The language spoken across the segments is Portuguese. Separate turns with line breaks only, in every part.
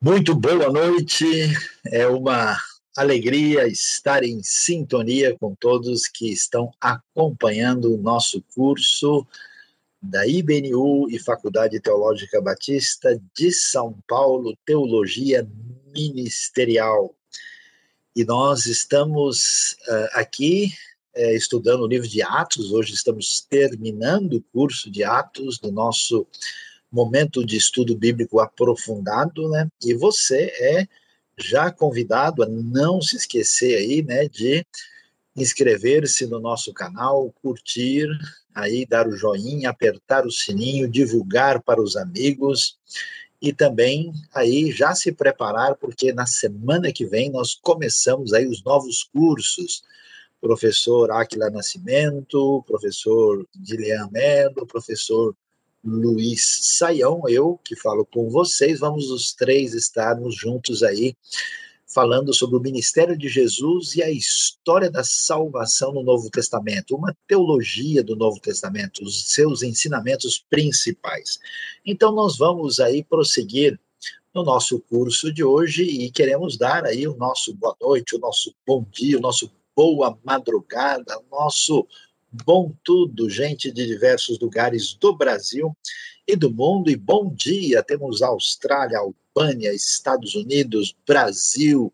Muito boa noite. É uma alegria estar em sintonia com todos que estão acompanhando o nosso curso da IBNU e Faculdade Teológica Batista de São Paulo, Teologia Ministerial. E nós estamos uh, aqui uh, estudando o livro de Atos, hoje estamos terminando o curso de Atos do nosso momento de estudo bíblico aprofundado, né? E você é já convidado a não se esquecer aí, né, de inscrever-se no nosso canal, curtir, aí dar o joinha, apertar o sininho, divulgar para os amigos e também aí já se preparar porque na semana que vem nós começamos aí os novos cursos. Professor Aquila Nascimento, professor Guilherme Melo, professor Luiz Saião, eu que falo com vocês, vamos os três estarmos juntos aí, falando sobre o ministério de Jesus e a história da salvação no Novo Testamento, uma teologia do Novo Testamento, os seus ensinamentos principais. Então, nós vamos aí prosseguir no nosso curso de hoje e queremos dar aí o nosso boa noite, o nosso bom dia, o nosso boa madrugada, o nosso Bom tudo, gente de diversos lugares do Brasil e do mundo, e bom dia. Temos Austrália, Albânia, Estados Unidos, Brasil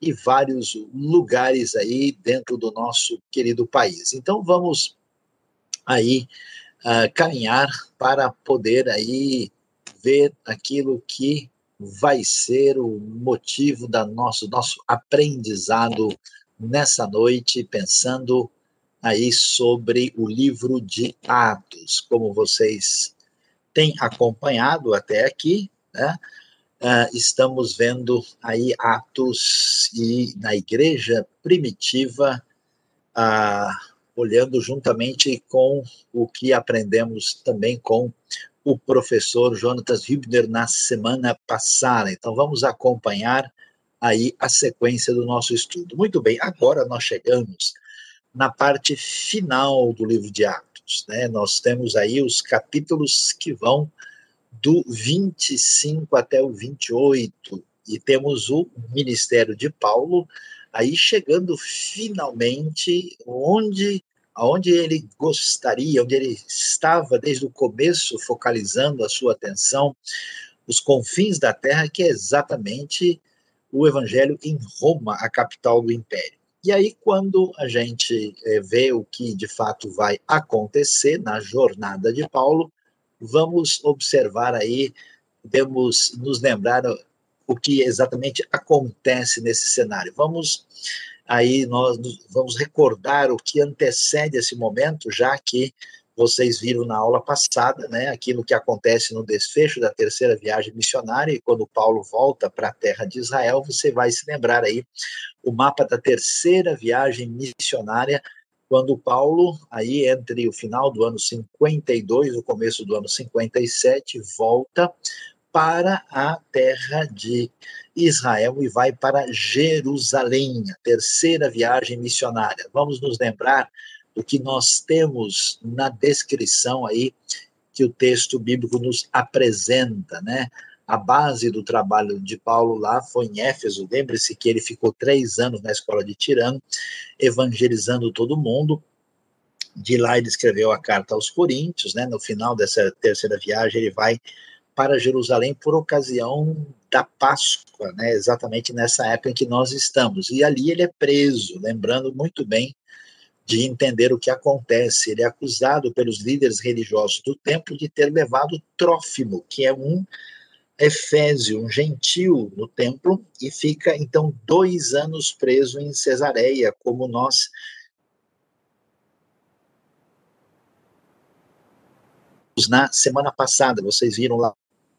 e vários lugares aí dentro do nosso querido país. Então vamos aí uh, caminhar para poder aí ver aquilo que vai ser o motivo da nosso nosso aprendizado nessa noite, pensando aí sobre o livro de Atos. Como vocês têm acompanhado até aqui, né? Uh, estamos vendo aí Atos e na igreja primitiva, uh, olhando juntamente com o que aprendemos também com o professor Jonatas Hübner na semana passada. Então vamos acompanhar aí a sequência do nosso estudo. Muito bem, agora nós chegamos na parte final do livro de Atos. Né? Nós temos aí os capítulos que vão do 25 até o 28, e temos o ministério de Paulo, aí chegando finalmente onde aonde ele gostaria, onde ele estava desde o começo focalizando a sua atenção, os confins da terra, que é exatamente o evangelho em Roma, a capital do império. E aí, quando a gente é, vê o que de fato vai acontecer na jornada de Paulo, vamos observar aí, podemos nos lembrar o que exatamente acontece nesse cenário. Vamos aí nós vamos recordar o que antecede esse momento, já que vocês viram na aula passada, né, aquilo que acontece no desfecho da terceira viagem missionária, e quando Paulo volta para a terra de Israel, você vai se lembrar aí o mapa da terceira viagem missionária, quando Paulo, aí entre o final do ano 52 e o começo do ano 57, volta para a terra de Israel e vai para Jerusalém, a terceira viagem missionária. Vamos nos lembrar do que nós temos na descrição aí que o texto bíblico nos apresenta, né? A base do trabalho de Paulo lá foi em Éfeso. Lembre-se que ele ficou três anos na escola de Tirano, evangelizando todo mundo. De lá ele escreveu a carta aos Coríntios, né? No final dessa terceira viagem ele vai para Jerusalém por ocasião da Páscoa, né? Exatamente nessa época em que nós estamos. E ali ele é preso, lembrando muito bem de entender o que acontece. Ele é acusado pelos líderes religiosos do templo de ter levado Trófimo, que é um Efésio, um gentil no templo, e fica então dois anos preso em Cesareia, como nós na semana passada. Vocês viram lá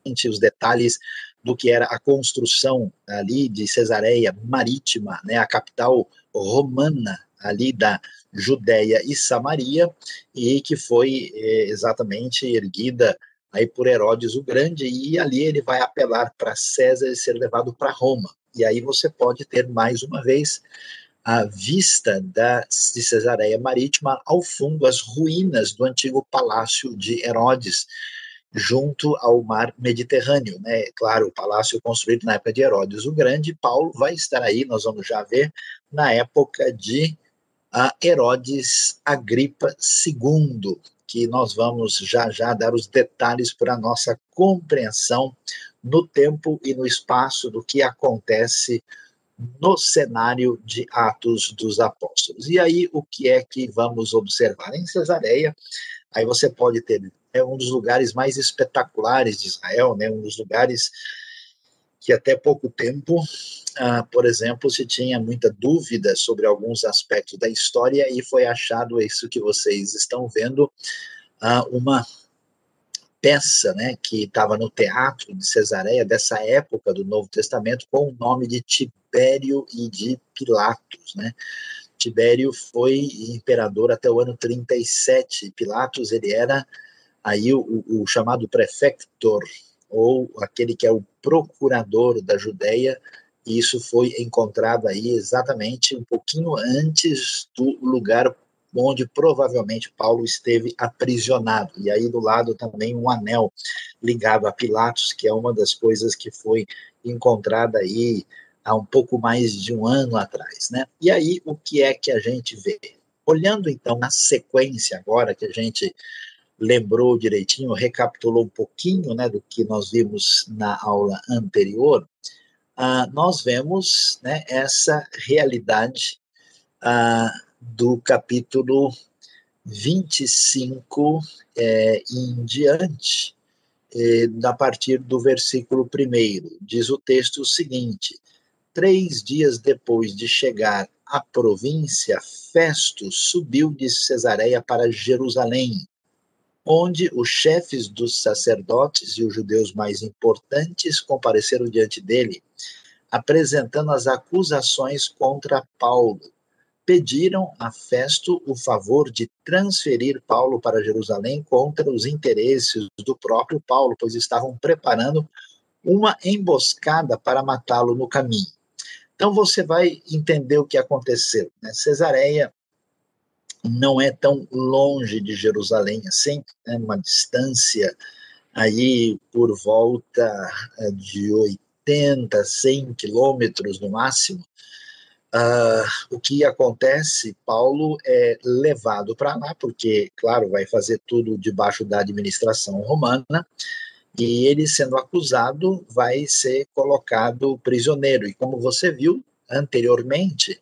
os detalhes do que era a construção ali de Cesareia Marítima, né, a capital romana ali da Judéia e Samaria, e que foi é, exatamente erguida aí por Herodes o Grande, e ali ele vai apelar para César e ser levado para Roma. E aí você pode ter mais uma vez a vista da, de Cesareia Marítima ao fundo, as ruínas do antigo palácio de Herodes. junto ao mar Mediterrâneo, né? Claro, o palácio construído na época de Herodes o Grande, Paulo vai estar aí, nós vamos já ver, na época de Herodes Agripa II, que nós vamos já já dar os detalhes para a nossa compreensão no tempo e no espaço do que acontece no cenário de Atos dos Apóstolos. E aí, o que é que vamos observar? Em Cesareia, aí você pode ter é um dos lugares mais espetaculares de Israel, né? um dos lugares que até pouco tempo, ah, por exemplo, se tinha muita dúvida sobre alguns aspectos da história e foi achado isso que vocês estão vendo, ah, uma peça né, que estava no teatro de Cesareia, dessa época do Novo Testamento, com o nome de Tibério e de Pilatos. Né? Tibério foi imperador até o ano 37. Pilatos ele era aí o, o chamado prefector, ou aquele que é o procurador da Judéia, e isso foi encontrado aí exatamente um pouquinho antes do lugar onde provavelmente Paulo esteve aprisionado. E aí do lado também um anel ligado a Pilatos, que é uma das coisas que foi encontrada aí há um pouco mais de um ano atrás, né? E aí o que é que a gente vê? Olhando então na sequência agora que a gente lembrou direitinho, recapitulou um pouquinho né, do que nós vimos na aula anterior, uh, nós vemos né, essa realidade uh, do capítulo 25 é, em diante, é, a partir do versículo 1. Diz o texto o seguinte: Três dias depois de chegar à província, Festo subiu de Cesareia para Jerusalém onde os chefes dos sacerdotes e os judeus mais importantes compareceram diante dele, apresentando as acusações contra Paulo. Pediram a Festo o favor de transferir Paulo para Jerusalém contra os interesses do próprio Paulo, pois estavam preparando uma emboscada para matá-lo no caminho. Então você vai entender o que aconteceu. Né? Cesareia não é tão longe de Jerusalém assim, é uma distância aí por volta eh, de 80, 100 quilômetros no máximo. Uh, o que acontece? Paulo é levado para lá, porque, claro, vai fazer tudo debaixo da administração romana, e ele, sendo acusado, vai ser colocado prisioneiro. E como você viu anteriormente,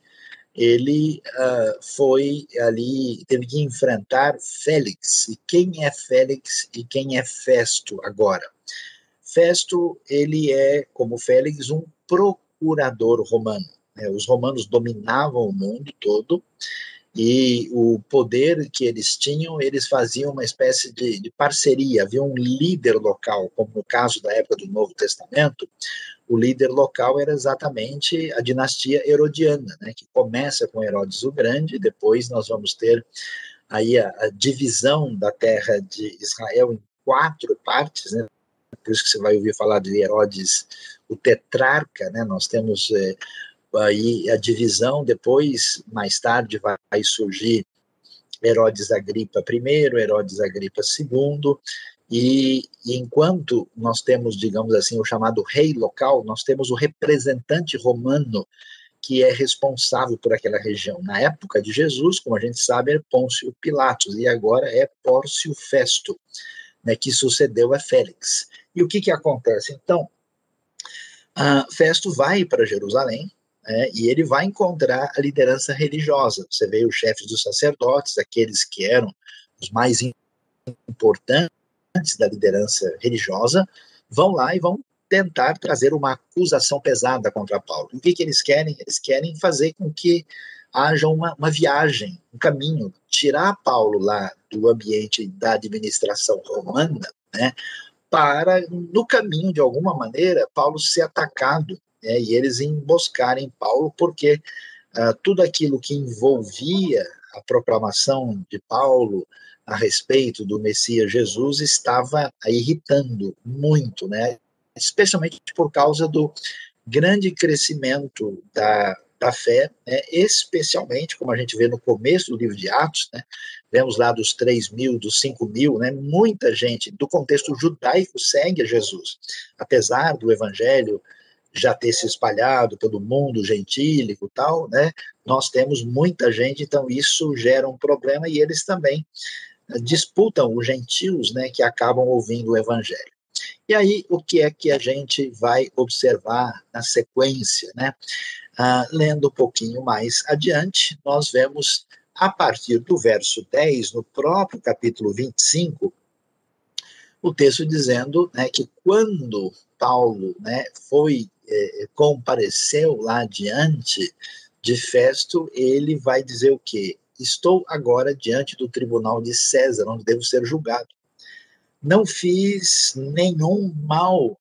ele uh, foi ali, teve que enfrentar Félix. E quem é Félix e quem é Festo agora? Festo, ele é, como Félix, um procurador romano. Né? Os romanos dominavam o mundo todo e o poder que eles tinham, eles faziam uma espécie de, de parceria. Havia um líder local, como no caso da época do Novo Testamento, o líder local era exatamente a dinastia herodiana, né, que começa com Herodes o Grande, depois nós vamos ter aí a, a divisão da terra de Israel em quatro partes, né, por isso que você vai ouvir falar de Herodes o tetrarca, né, nós temos é, aí a divisão, depois, mais tarde, vai surgir Herodes Agripa I, Herodes Agripa II, e, enquanto nós temos, digamos assim, o chamado rei local, nós temos o representante romano que é responsável por aquela região. Na época de Jesus, como a gente sabe, é Pôncio Pilatos, e agora é Pórcio Festo, né, que sucedeu a Félix. E o que, que acontece? Então, Festo vai para Jerusalém, né, e ele vai encontrar a liderança religiosa. Você vê os chefes dos sacerdotes, aqueles que eram os mais importantes da liderança religiosa, vão lá e vão tentar trazer uma acusação pesada contra Paulo. E o que, que eles querem? Eles querem fazer com que haja uma, uma viagem, um caminho, tirar Paulo lá do ambiente da administração romana, né, para, no caminho, de alguma maneira, Paulo ser atacado né, e eles emboscarem Paulo, porque uh, tudo aquilo que envolvia a proclamação de Paulo, a respeito do Messias Jesus estava irritando muito, né? especialmente por causa do grande crescimento da, da fé, né, especialmente, como a gente vê no começo do livro de Atos, né, vemos lá dos 3 mil, dos 5 mil, né, muita gente do contexto judaico segue a Jesus, apesar do evangelho já ter se espalhado pelo mundo gentílico tal, né, nós temos muita gente, então isso gera um problema e eles também disputam os gentios, né, que acabam ouvindo o evangelho. E aí, o que é que a gente vai observar na sequência, né? Ah, lendo um pouquinho mais adiante, nós vemos, a partir do verso 10, no próprio capítulo 25, o texto dizendo né, que quando Paulo né, foi, eh, compareceu lá diante de Festo, ele vai dizer o quê? Estou agora diante do tribunal de César, onde devo ser julgado. Não fiz nenhum mal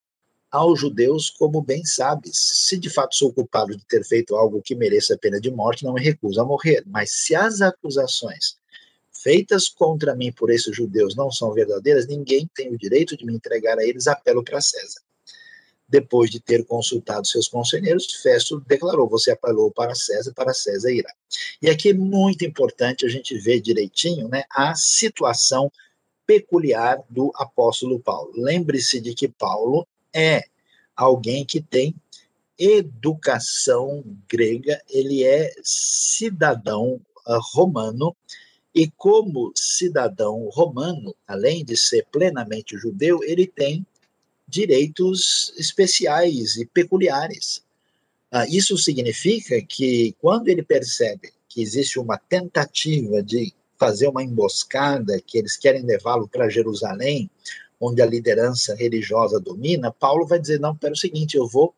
aos judeus, como bem sabes. Se de fato sou culpado de ter feito algo que mereça a pena de morte, não me recuso a morrer. Mas se as acusações feitas contra mim por esses judeus não são verdadeiras, ninguém tem o direito de me entregar a eles. Apelo para César. Depois de ter consultado seus conselheiros, Festo declarou: Você apelou para César, para César irá. E aqui é muito importante a gente ver direitinho né, a situação peculiar do apóstolo Paulo. Lembre-se de que Paulo é alguém que tem educação grega, ele é cidadão uh, romano, e como cidadão romano, além de ser plenamente judeu, ele tem direitos especiais e peculiares. Uh, isso significa que quando ele percebe que existe uma tentativa de fazer uma emboscada, que eles querem levá-lo para Jerusalém, onde a liderança religiosa domina, Paulo vai dizer: não, pera o seguinte, eu vou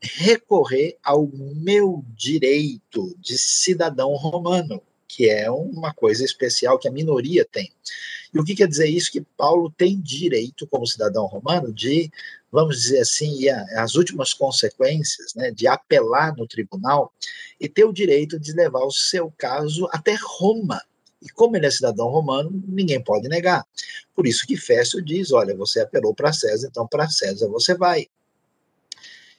recorrer ao meu direito de cidadão romano, que é uma coisa especial que a minoria tem. E o que quer dizer isso? Que Paulo tem direito, como cidadão romano, de, vamos dizer assim, as últimas consequências, né, de apelar no tribunal e ter o direito de levar o seu caso até Roma, e como ele é cidadão romano, ninguém pode negar. Por isso que Fécio diz: olha, você apelou para César, então para César você vai.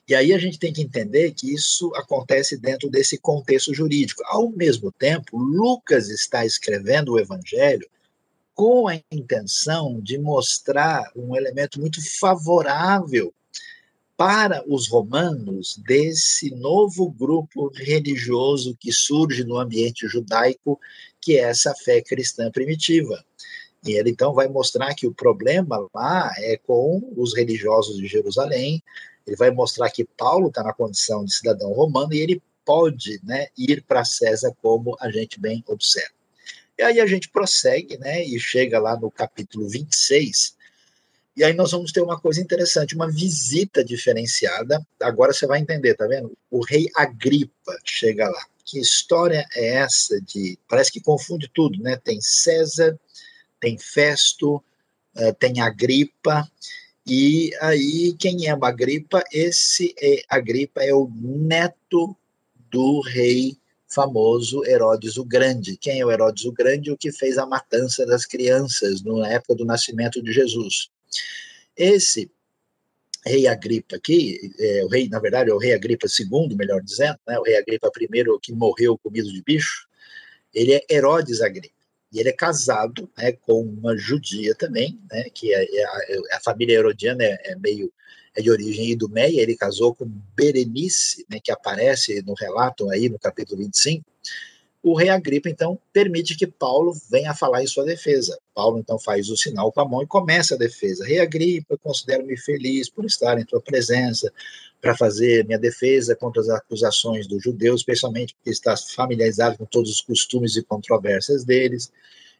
E aí a gente tem que entender que isso acontece dentro desse contexto jurídico. Ao mesmo tempo, Lucas está escrevendo o evangelho com a intenção de mostrar um elemento muito favorável para os romanos desse novo grupo religioso que surge no ambiente judaico, que é essa fé cristã primitiva. E ele então vai mostrar que o problema lá é com os religiosos de Jerusalém. Ele vai mostrar que Paulo está na condição de cidadão romano e ele pode né, ir para César, como a gente bem observa. E aí a gente prossegue né, e chega lá no capítulo 26, e aí nós vamos ter uma coisa interessante, uma visita diferenciada. Agora você vai entender, tá vendo? O rei Agripa chega lá. Que história é essa de. Parece que confunde tudo, né? Tem César, tem Festo, uh, tem Agripa. E aí, quem é Agripa? Esse é, Agripa é o neto do rei famoso Herodes o Grande. Quem é o Herodes o Grande? O que fez a matança das crianças na época do nascimento de Jesus. Esse rei Agripa aqui, é, o rei, na verdade, é o rei Agripa II, melhor dizendo, né, o rei Agripa I que morreu comido de bicho, ele é Herodes Agripa. E ele é casado né, com uma judia também, né, que é, é a, é família herodiana é, é, meio é de origem idumeia, ele casou com Berenice, né, que aparece no relato aí no capítulo 25, o rei Agripa, então, permite que Paulo venha falar em sua defesa. Paulo, então, faz o sinal com a mão e começa a defesa. Rei Agripa, considero-me feliz por estar em tua presença, para fazer minha defesa contra as acusações dos judeus, especialmente porque estás familiarizado com todos os costumes e controvérsias deles.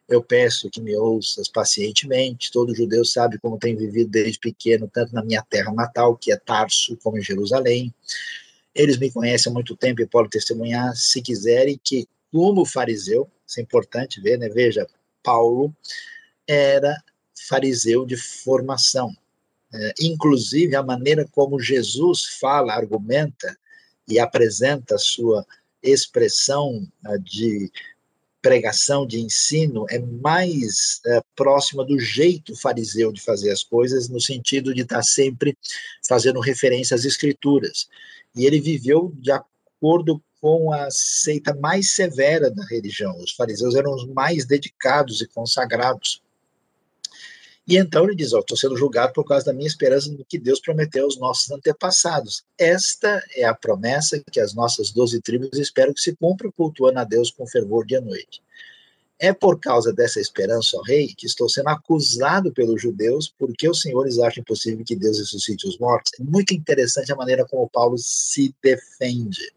Eu peço que me ouças pacientemente. Todo judeu sabe como tem vivido desde pequeno, tanto na minha terra natal, que é Tarso, como em Jerusalém. Eles me conhecem há muito tempo e podem testemunhar, se quiserem, que como fariseu, isso é importante ver, né? Veja, Paulo era fariseu de formação. É, inclusive, a maneira como Jesus fala, argumenta e apresenta a sua expressão uh, de pregação, de ensino, é mais uh, próxima do jeito fariseu de fazer as coisas, no sentido de estar sempre fazendo referência às escrituras. E ele viveu de acordo com a seita mais severa da religião. Os fariseus eram os mais dedicados e consagrados. E então ele diz: Estou sendo julgado por causa da minha esperança no que Deus prometeu aos nossos antepassados. Esta é a promessa que as nossas doze tribos esperam que se cumpra, cultuando a Deus com fervor dia e noite. É por causa dessa esperança, ó rei, que estou sendo acusado pelos judeus, porque os senhores acham impossível que Deus ressuscite os mortos. É muito interessante a maneira como Paulo se defende.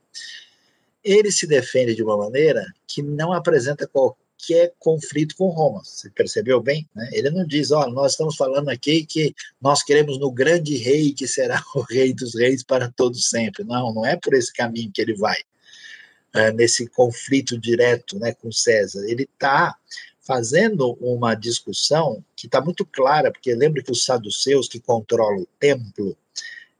Ele se defende de uma maneira que não apresenta qualquer conflito com Roma. Você percebeu bem? Né? Ele não diz, ó, nós estamos falando aqui que nós queremos no grande rei que será o rei dos reis para todos sempre. Não, não é por esse caminho que ele vai é, nesse conflito direto né, com César. Ele está fazendo uma discussão que está muito clara, porque lembra que os saduceus que controlam o templo,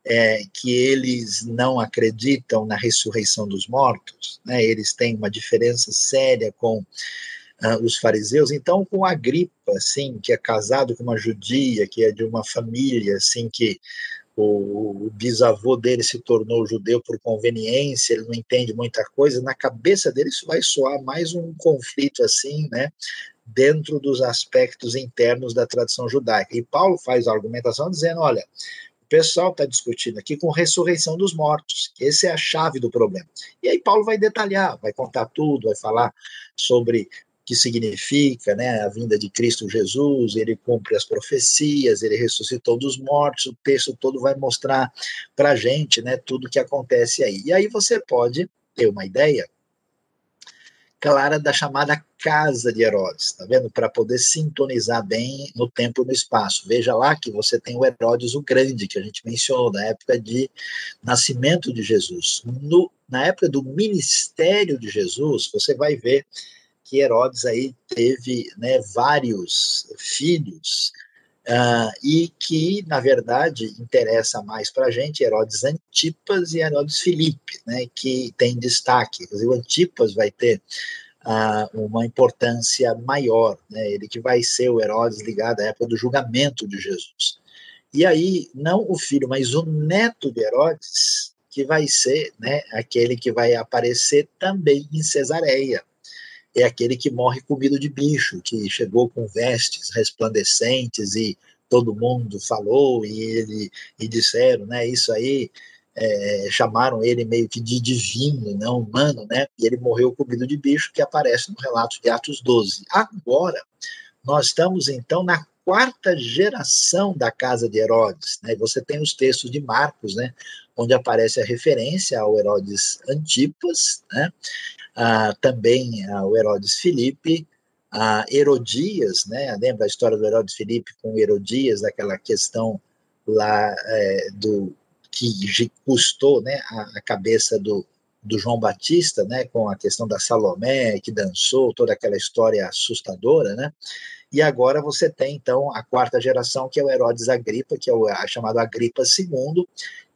é, que eles não acreditam na ressurreição dos mortos, né, eles têm uma diferença séria com uh, os fariseus. Então, com a Agripa, assim, que é casado com uma judia, que é de uma família assim que o, o bisavô dele se tornou judeu por conveniência, ele não entende muita coisa, na cabeça dele isso vai soar mais um conflito assim, né, dentro dos aspectos internos da tradição judaica. E Paulo faz a argumentação dizendo, olha, pessoal está discutindo aqui com ressurreição dos mortos, essa é a chave do problema. E aí Paulo vai detalhar, vai contar tudo, vai falar sobre que significa né, a vinda de Cristo Jesus, ele cumpre as profecias, ele ressuscitou dos mortos, o texto todo vai mostrar para a gente né, tudo o que acontece aí. E aí você pode ter uma ideia clara da chamada casa de Herodes, tá vendo? Para poder sintonizar bem no tempo e no espaço. Veja lá que você tem o Herodes o Grande, que a gente mencionou, na época de nascimento de Jesus. No, na época do ministério de Jesus, você vai ver que Herodes aí teve né, vários filhos uh, e que, na verdade, interessa mais para a gente Herodes Antipas e Herodes Filipe, né, que tem destaque. o Antipas vai ter uh, uma importância maior, né, ele que vai ser o Herodes ligado à época do julgamento de Jesus. E aí, não o filho, mas o neto de Herodes, que vai ser né, aquele que vai aparecer também em Cesareia é aquele que morre comido de bicho, que chegou com vestes resplandecentes e todo mundo falou e ele e disseram, né? Isso aí é, chamaram ele meio que de divino, não humano, né? E ele morreu comido de bicho, que aparece no relato de Atos 12. Agora, nós estamos então na quarta geração da casa de Herodes, né? Você tem os textos de Marcos, né? Onde aparece a referência ao Herodes Antipas, né? Ah, também ah, o Herodes Filipe, a Herodias, né? Lembra a história do Herodes Filipe com Herodias, daquela questão lá é, do que custou, né, a, a, cabeça do, do João Batista, né, com a questão da Salomé que dançou, toda aquela história assustadora, né? E agora você tem então a quarta geração que é o Herodes Agripa, que é o a, chamado Agripa II,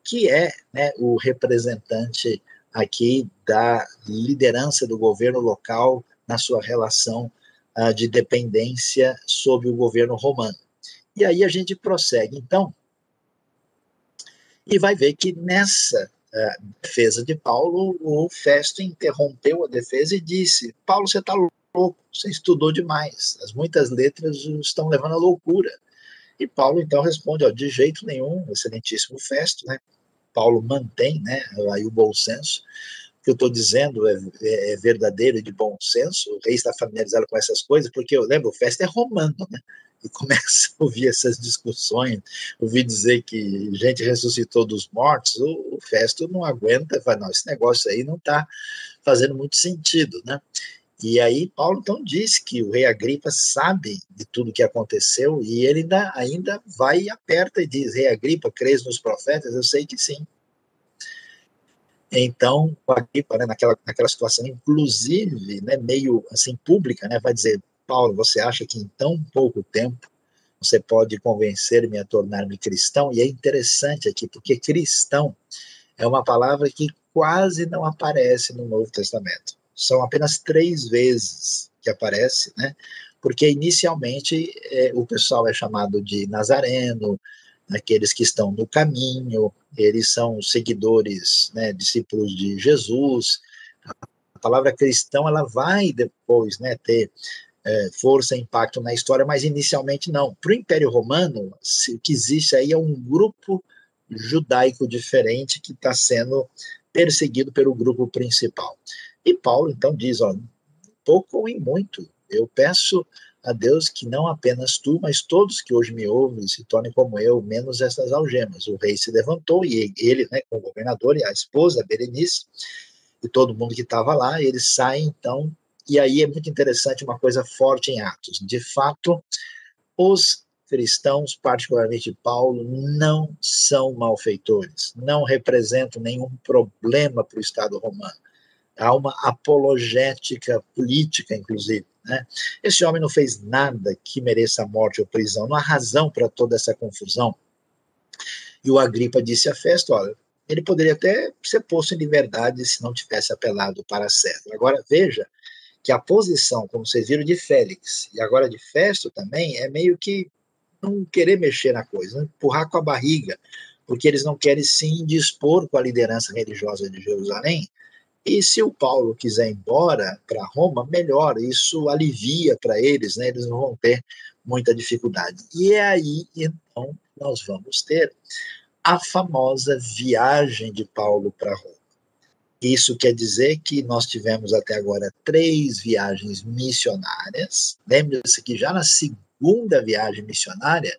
que é né, o representante aqui da liderança do governo local na sua relação uh, de dependência sob o governo romano. E aí a gente prossegue, então, e vai ver que nessa uh, defesa de Paulo, o Festo interrompeu a defesa e disse: Paulo, você está louco, você estudou demais, as muitas letras estão levando à loucura. E Paulo então responde: ó, de jeito nenhum, excelentíssimo Festo, né? Paulo mantém né, aí o bom senso. O que eu estou dizendo é, é, é, verdadeiro e de bom senso. O rei está familiarizado com essas coisas, porque eu lembro, o festa é romano, né? E começa a ouvir essas discussões, ouvir dizer que gente ressuscitou dos mortos, o, o Festo não aguenta, fala, não, esse negócio aí não está fazendo muito sentido, né? E aí Paulo então diz que o rei Agripa sabe de tudo o que aconteceu e ele ainda, ainda vai e aperta e diz, rei Agripa, crês nos profetas? Eu sei que sim. Então, o Agripa, né, naquela, naquela situação, inclusive, né, meio assim, pública, né, vai dizer, Paulo, você acha que em tão pouco tempo você pode convencer-me a tornar-me cristão? E é interessante aqui, porque cristão é uma palavra que quase não aparece no Novo Testamento são apenas três vezes que aparece, né? Porque inicialmente é, o pessoal é chamado de Nazareno, aqueles que estão no caminho, eles são seguidores, né, discípulos de Jesus. A palavra cristão ela vai depois né, ter é, força e impacto na história, mas inicialmente não. Para o Império Romano, o que existe aí é um grupo judaico diferente que está sendo perseguido pelo grupo principal. E Paulo então diz: ó, pouco ou em muito, eu peço a Deus que não apenas tu, mas todos que hoje me ouvem se tornem como eu, menos essas algemas. O rei se levantou e ele, né, com o governador e a esposa Berenice e todo mundo que estava lá, eles saem então. E aí é muito interessante uma coisa forte em Atos. De fato, os cristãos, particularmente Paulo, não são malfeitores, não representam nenhum problema para o Estado romano. Há uma apologética política, inclusive. Né? Esse homem não fez nada que mereça morte ou prisão, não há razão para toda essa confusão. E o Agripa disse a festa: olha, ele poderia até ser posto em liberdade se não tivesse apelado para César. Agora, veja que a posição, como vocês viram, de Félix e agora de Festo também é meio que não querer mexer na coisa, né? empurrar com a barriga, porque eles não querem se indispor com a liderança religiosa de Jerusalém. E se o Paulo quiser ir embora para Roma, melhor, isso alivia para eles, né? eles não vão ter muita dificuldade. E é aí, então, nós vamos ter a famosa viagem de Paulo para Roma. Isso quer dizer que nós tivemos até agora três viagens missionárias. Lembre-se que já na segunda viagem missionária,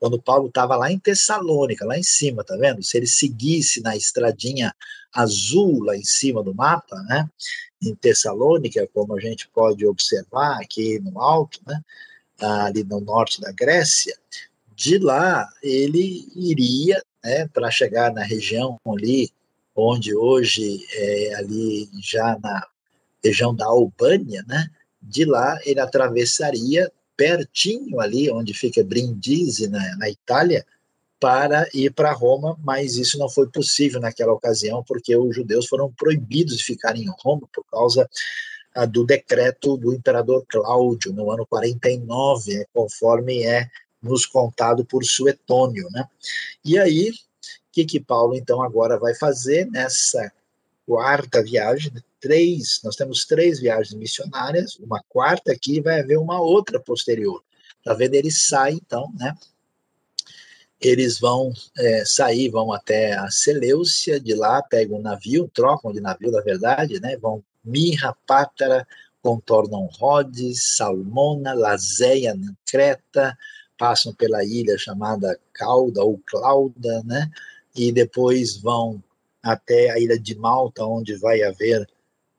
quando Paulo estava lá em Tessalônica, lá em cima, tá vendo? Se ele seguisse na estradinha azul lá em cima do mapa, né? Em Tessalônica, como a gente pode observar aqui no alto, né? Ali no norte da Grécia, de lá ele iria, né? Para chegar na região ali, onde hoje é ali já na região da Albânia, né? De lá ele atravessaria pertinho ali, onde fica Brindisi, na, na Itália, para ir para Roma, mas isso não foi possível naquela ocasião, porque os judeus foram proibidos de ficar em Roma por causa ah, do decreto do imperador Cláudio, no ano 49, né, conforme é nos contado por Suetônio. Né? E aí, o que, que Paulo então agora vai fazer nessa quarta viagem, três, nós temos três viagens missionárias, uma quarta aqui vai haver uma outra posterior. Tá vendo? Eles saem, então, né? Eles vão é, sair, vão até a Seleucia, de lá pegam um navio, trocam de navio, na verdade, né? Vão Mirra, Pátara, contornam Rhodes, Salmona, Lazéia, Creta, passam pela ilha chamada Cauda ou Clauda, né? E depois vão até a ilha de Malta, onde vai haver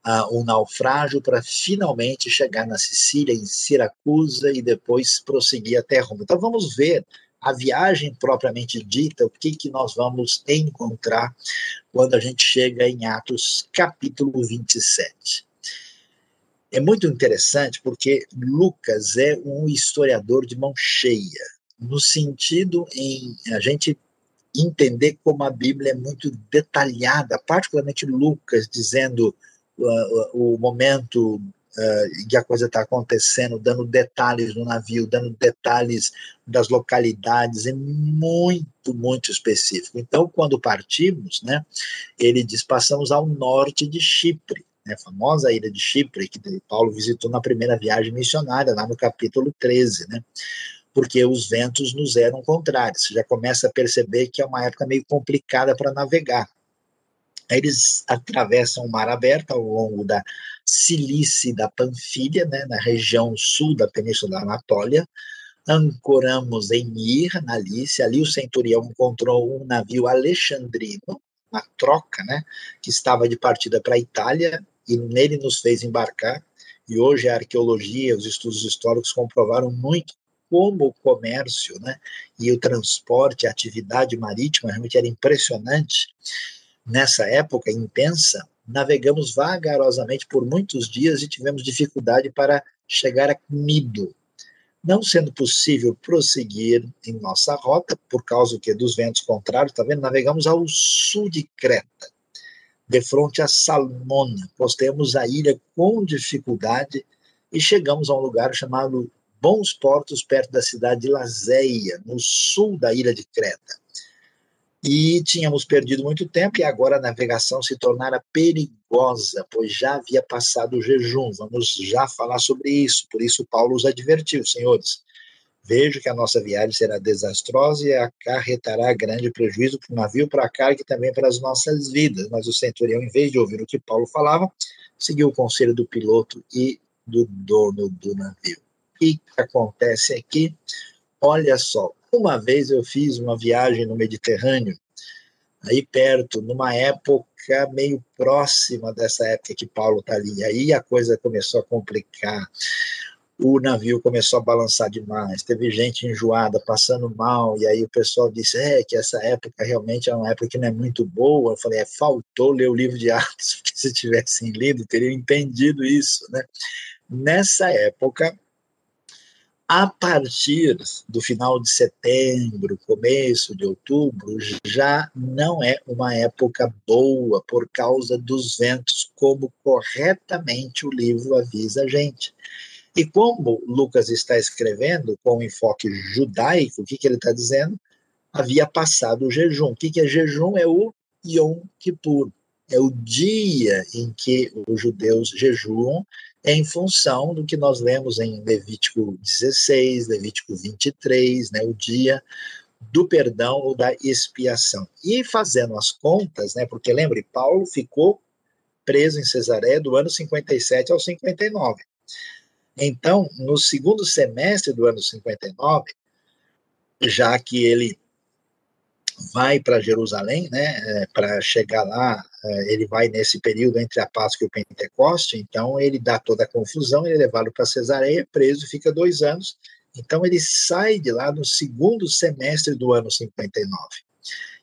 uh, um naufrágio para finalmente chegar na Sicília, em Siracusa, e depois prosseguir até Roma. Então vamos ver a viagem propriamente dita, o que, que nós vamos encontrar quando a gente chega em Atos capítulo 27. É muito interessante porque Lucas é um historiador de mão cheia, no sentido em a gente entender como a Bíblia é muito detalhada, particularmente Lucas dizendo uh, o momento uh, que a coisa está acontecendo, dando detalhes do navio, dando detalhes das localidades, é muito, muito específico. Então, quando partimos, né, ele diz: passamos ao norte de Chipre. Né, a famosa ilha de Chipre, que Paulo visitou na primeira viagem missionária, lá no capítulo 13, né? porque os ventos nos eram contrários. Você já começa a perceber que é uma época meio complicada para navegar. Eles atravessam o mar aberto ao longo da Cilícia da Panfilha, né, na região sul da Península da Anatólia. Ancoramos em Mir, na Lícia. Ali o centurião encontrou um navio alexandrino, uma troca, né, que estava de partida para a Itália, e nele nos fez embarcar. E hoje a arqueologia, os estudos históricos comprovaram muito como o comércio né, e o transporte, a atividade marítima realmente era impressionante. Nessa época intensa, navegamos vagarosamente por muitos dias e tivemos dificuldade para chegar a Cnido. Não sendo possível prosseguir em nossa rota, por causa que dos ventos contrários, tá vendo? Navegamos ao sul de Creta, de frente a Salmona. Postemos a ilha com dificuldade e chegamos a um lugar chamado bons portos perto da cidade de Lazéia, no sul da ilha de Creta. E tínhamos perdido muito tempo e agora a navegação se tornara perigosa, pois já havia passado o jejum. Vamos já falar sobre isso. Por isso, Paulo os advertiu, senhores. Vejo que a nossa viagem será desastrosa e acarretará grande prejuízo para o navio, para a carga e também para as nossas vidas. Mas o centurião, em vez de ouvir o que Paulo falava, seguiu o conselho do piloto e do dono do navio. O que acontece aqui? Olha só, uma vez eu fiz uma viagem no Mediterrâneo, aí perto, numa época meio próxima dessa época que Paulo está ali. Aí a coisa começou a complicar o navio começou a balançar demais, teve gente enjoada, passando mal, e aí o pessoal disse é, que essa época realmente é uma época que não é muito boa. Eu falei, é, faltou ler o livro de Atos, porque se tivessem lido, teriam entendido isso. Né? Nessa época, a partir do final de setembro, começo de outubro, já não é uma época boa por causa dos ventos, como corretamente o livro avisa a gente. E como Lucas está escrevendo com um enfoque judaico, o que, que ele está dizendo? Havia passado o jejum. O que, que é jejum? É o Yom Kippur. É o dia em que os judeus jejuam em função do que nós lemos em Levítico 16, Levítico 23, né, o dia do perdão ou da expiação. E fazendo as contas, né, porque lembre, Paulo ficou preso em Cesareia do ano 57 ao 59. Então, no segundo semestre do ano 59, já que ele vai para Jerusalém, né, é, para chegar lá, é, ele vai nesse período entre a Páscoa e o Pentecoste, então ele dá toda a confusão, ele é levado para Cesareia, preso, fica dois anos, então ele sai de lá no segundo semestre do ano 59.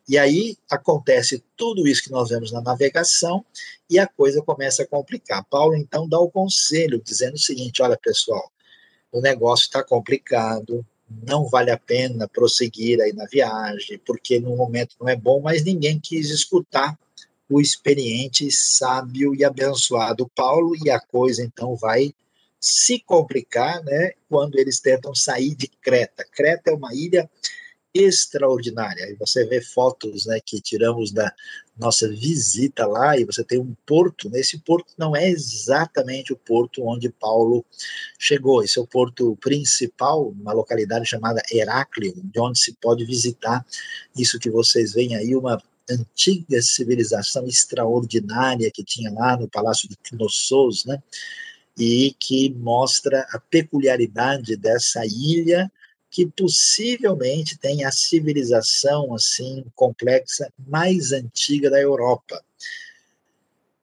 E aí acontece tudo isso que nós vemos na navegação e a coisa começa a complicar. Paulo então dá o conselho dizendo o seguinte: olha pessoal, o negócio está complicado, não vale a pena prosseguir aí na viagem, porque no momento não é bom, mas ninguém quis escutar o experiente, sábio e abençoado Paulo, e a coisa então vai se complicar, né, quando eles tentam sair de Creta. Creta é uma ilha extraordinária. E você vê fotos né, que tiramos da nossa visita lá, e você tem um porto. Nesse porto não é exatamente o porto onde Paulo chegou. Esse é o porto principal, uma localidade chamada Heráclio, de onde se pode visitar isso que vocês veem aí, uma antiga civilização extraordinária que tinha lá no Palácio de Knossos, né? E que mostra a peculiaridade dessa ilha que possivelmente tem a civilização assim complexa mais antiga da Europa.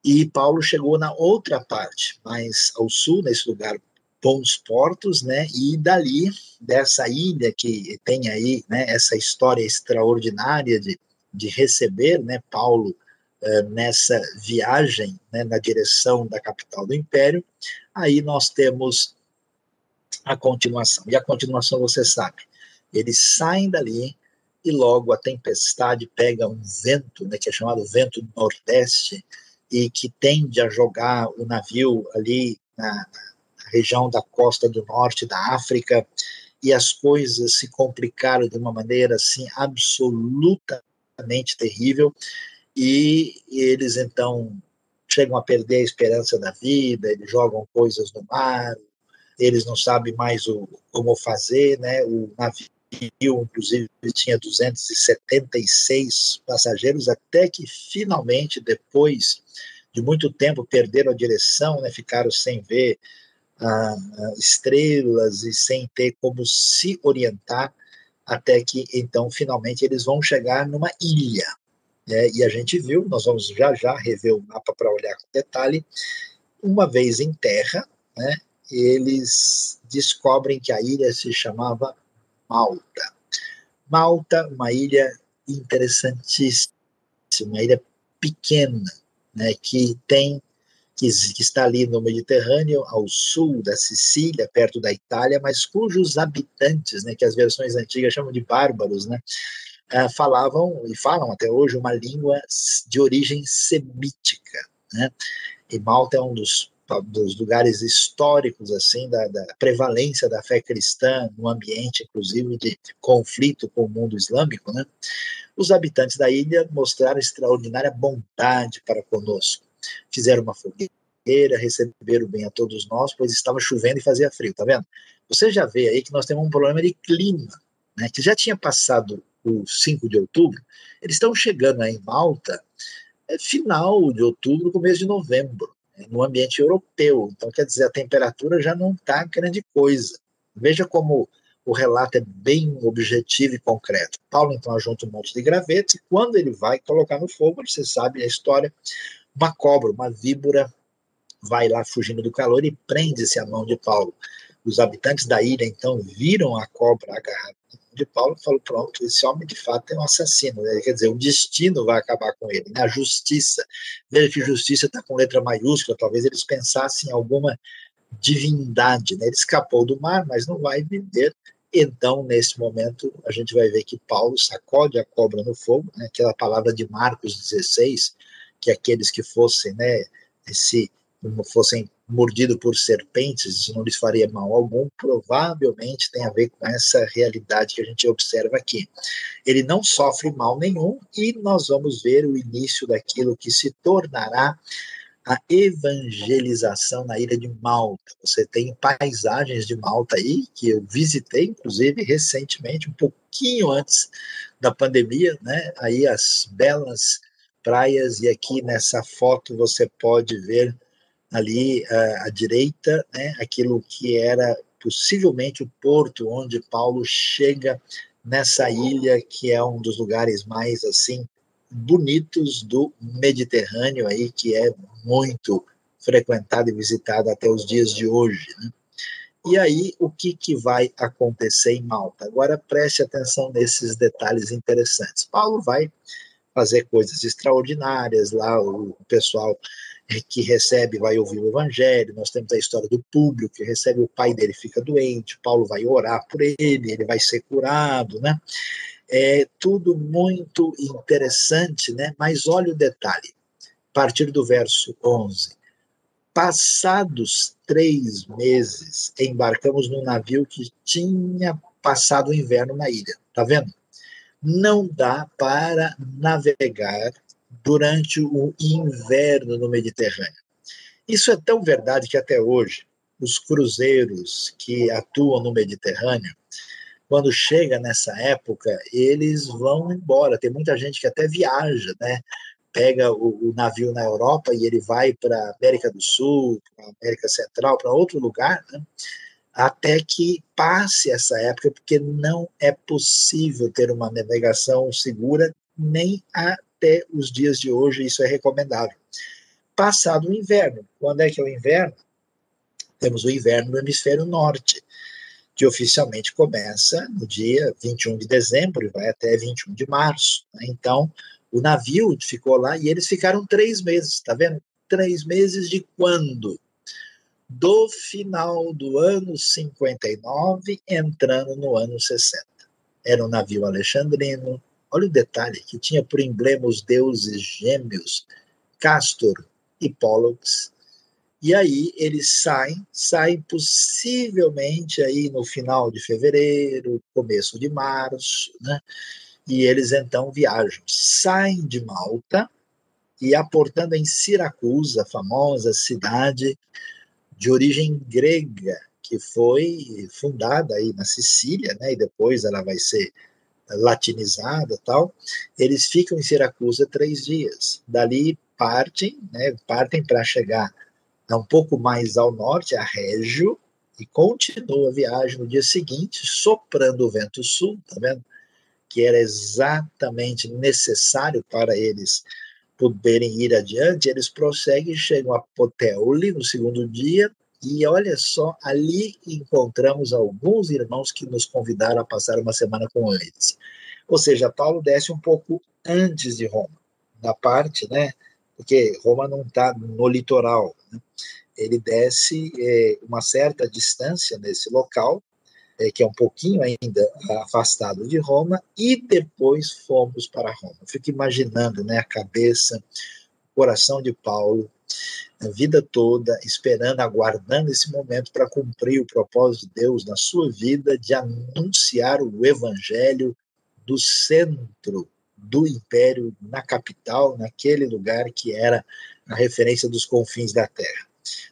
E Paulo chegou na outra parte, mais ao sul, nesse lugar bons portos, né? E dali dessa ilha que tem aí, né? Essa história extraordinária de, de receber, né? Paulo eh, nessa viagem, né? Na direção da capital do Império. Aí nós temos a continuação. E a continuação você sabe. Eles saem dali e logo a tempestade pega um vento, né, que é chamado vento nordeste, e que tende a jogar o navio ali na, na região da costa do norte da África, e as coisas se complicaram de uma maneira assim absolutamente terrível, e, e eles então chegam a perder a esperança da vida, eles jogam coisas no mar, eles não sabem mais o, como fazer, né? O navio, inclusive, tinha 276 passageiros, até que finalmente, depois de muito tempo, perderam a direção, né? Ficaram sem ver ah, estrelas e sem ter como se orientar, até que então finalmente eles vão chegar numa ilha. Né? E a gente viu, nós vamos já já rever o mapa para olhar com detalhe, uma vez em terra, né? Eles descobrem que a ilha se chamava Malta. Malta, uma ilha interessantíssima, uma ilha pequena, né, que tem que, que, está ali no Mediterrâneo, ao sul da Sicília, perto da Itália, mas cujos habitantes, né, que as versões antigas chamam de bárbaros, né, uh, falavam e falam até hoje uma língua de origem semítica. Né, e Malta é um dos dos lugares históricos assim da, da, prevalência da fé cristã no ambiente inclusive de conflito com o mundo islâmico, né? Os habitantes da ilha mostraram extraordinária bondade para conosco. Fizeram uma fogueira, receberam bem a todos nós, pois estava chovendo e fazia frio, tá vendo? Você já vê aí que nós temos um problema de clima, né? Que já tinha passado o 5 de outubro, eles estão chegando aí em Malta é final de outubro, começo de novembro, no ambiente europeu. Então, quer dizer, a temperatura já não está grande coisa. Veja como o relato é bem objetivo e concreto. Paulo, então, ajunta um monte de gravetos, e quando ele vai colocar no fogo, você sabe a história, uma cobra, uma víbora, vai lá fugindo do calor e prende-se à mão de Paulo. Os habitantes da ilha, então, viram a cobra agarrada de Paulo e falou: pronto, esse homem de fato é um assassino. Né? Quer dizer, o destino vai acabar com ele, né? a justiça. Veja que justiça está com letra maiúscula, talvez eles pensassem em alguma divindade. Né? Ele escapou do mar, mas não vai viver. Então, nesse momento, a gente vai ver que Paulo sacode a cobra no fogo, né? aquela palavra de Marcos 16, que aqueles que fossem, né, se fossem mordido por serpentes, isso não lhes faria mal algum, provavelmente tem a ver com essa realidade que a gente observa aqui. Ele não sofre mal nenhum e nós vamos ver o início daquilo que se tornará a evangelização na ilha de Malta. Você tem paisagens de Malta aí, que eu visitei, inclusive, recentemente, um pouquinho antes da pandemia, né? Aí as belas praias, e aqui nessa foto você pode ver ali à, à direita, né, aquilo que era possivelmente o porto onde Paulo chega nessa ilha que é um dos lugares mais assim bonitos do Mediterrâneo aí que é muito frequentado e visitado até os dias de hoje. Né? E aí o que, que vai acontecer em Malta? Agora preste atenção nesses detalhes interessantes. Paulo vai fazer coisas extraordinárias lá, o pessoal que recebe vai ouvir o evangelho, nós temos a história do público que recebe o pai dele fica doente, Paulo vai orar por ele, ele vai ser curado, né? É tudo muito interessante, né? Mas olha o detalhe, a partir do verso 11. Passados três meses, embarcamos num navio que tinha passado o inverno na ilha. Tá vendo? Não dá para navegar durante o inverno no Mediterrâneo. Isso é tão verdade que até hoje os cruzeiros que atuam no Mediterrâneo, quando chega nessa época, eles vão embora. Tem muita gente que até viaja, né? Pega o, o navio na Europa e ele vai para América do Sul, para América Central, para outro lugar, né? até que passe essa época, porque não é possível ter uma navegação segura nem a até os dias de hoje isso é recomendável. Passado o inverno, quando é que é o inverno? Temos o inverno no hemisfério norte, que oficialmente começa no dia 21 de dezembro e vai até 21 de março. Né? Então, o navio ficou lá e eles ficaram três meses, tá vendo? Três meses de quando? Do final do ano 59, entrando no ano 60. Era um navio alexandrino, Olha o detalhe, que tinha por emblema os deuses gêmeos, Castor e Pollux. E aí eles saem, saem possivelmente aí no final de fevereiro, começo de março, né? E eles então viajam, saem de Malta e aportando em Siracusa, famosa cidade de origem grega, que foi fundada aí na Sicília, né? E depois ela vai ser latinizada tal, eles ficam em Siracusa três dias. Dali partem, né, partem para chegar um pouco mais ao norte, a Régio, e continua a viagem no dia seguinte, soprando o vento sul, tá vendo? Que era exatamente necessário para eles poderem ir adiante. Eles prosseguem, chegam a Poteoli no segundo dia, e olha só, ali encontramos alguns irmãos que nos convidaram a passar uma semana com eles. Ou seja, Paulo desce um pouco antes de Roma, na parte, né? Porque Roma não está no litoral. Né? Ele desce é, uma certa distância nesse local, é, que é um pouquinho ainda afastado de Roma, e depois fomos para Roma. fico imaginando né, a cabeça, o coração de Paulo, a vida toda esperando, aguardando esse momento para cumprir o propósito de Deus na sua vida de anunciar o evangelho do centro do império na capital, naquele lugar que era a referência dos confins da terra.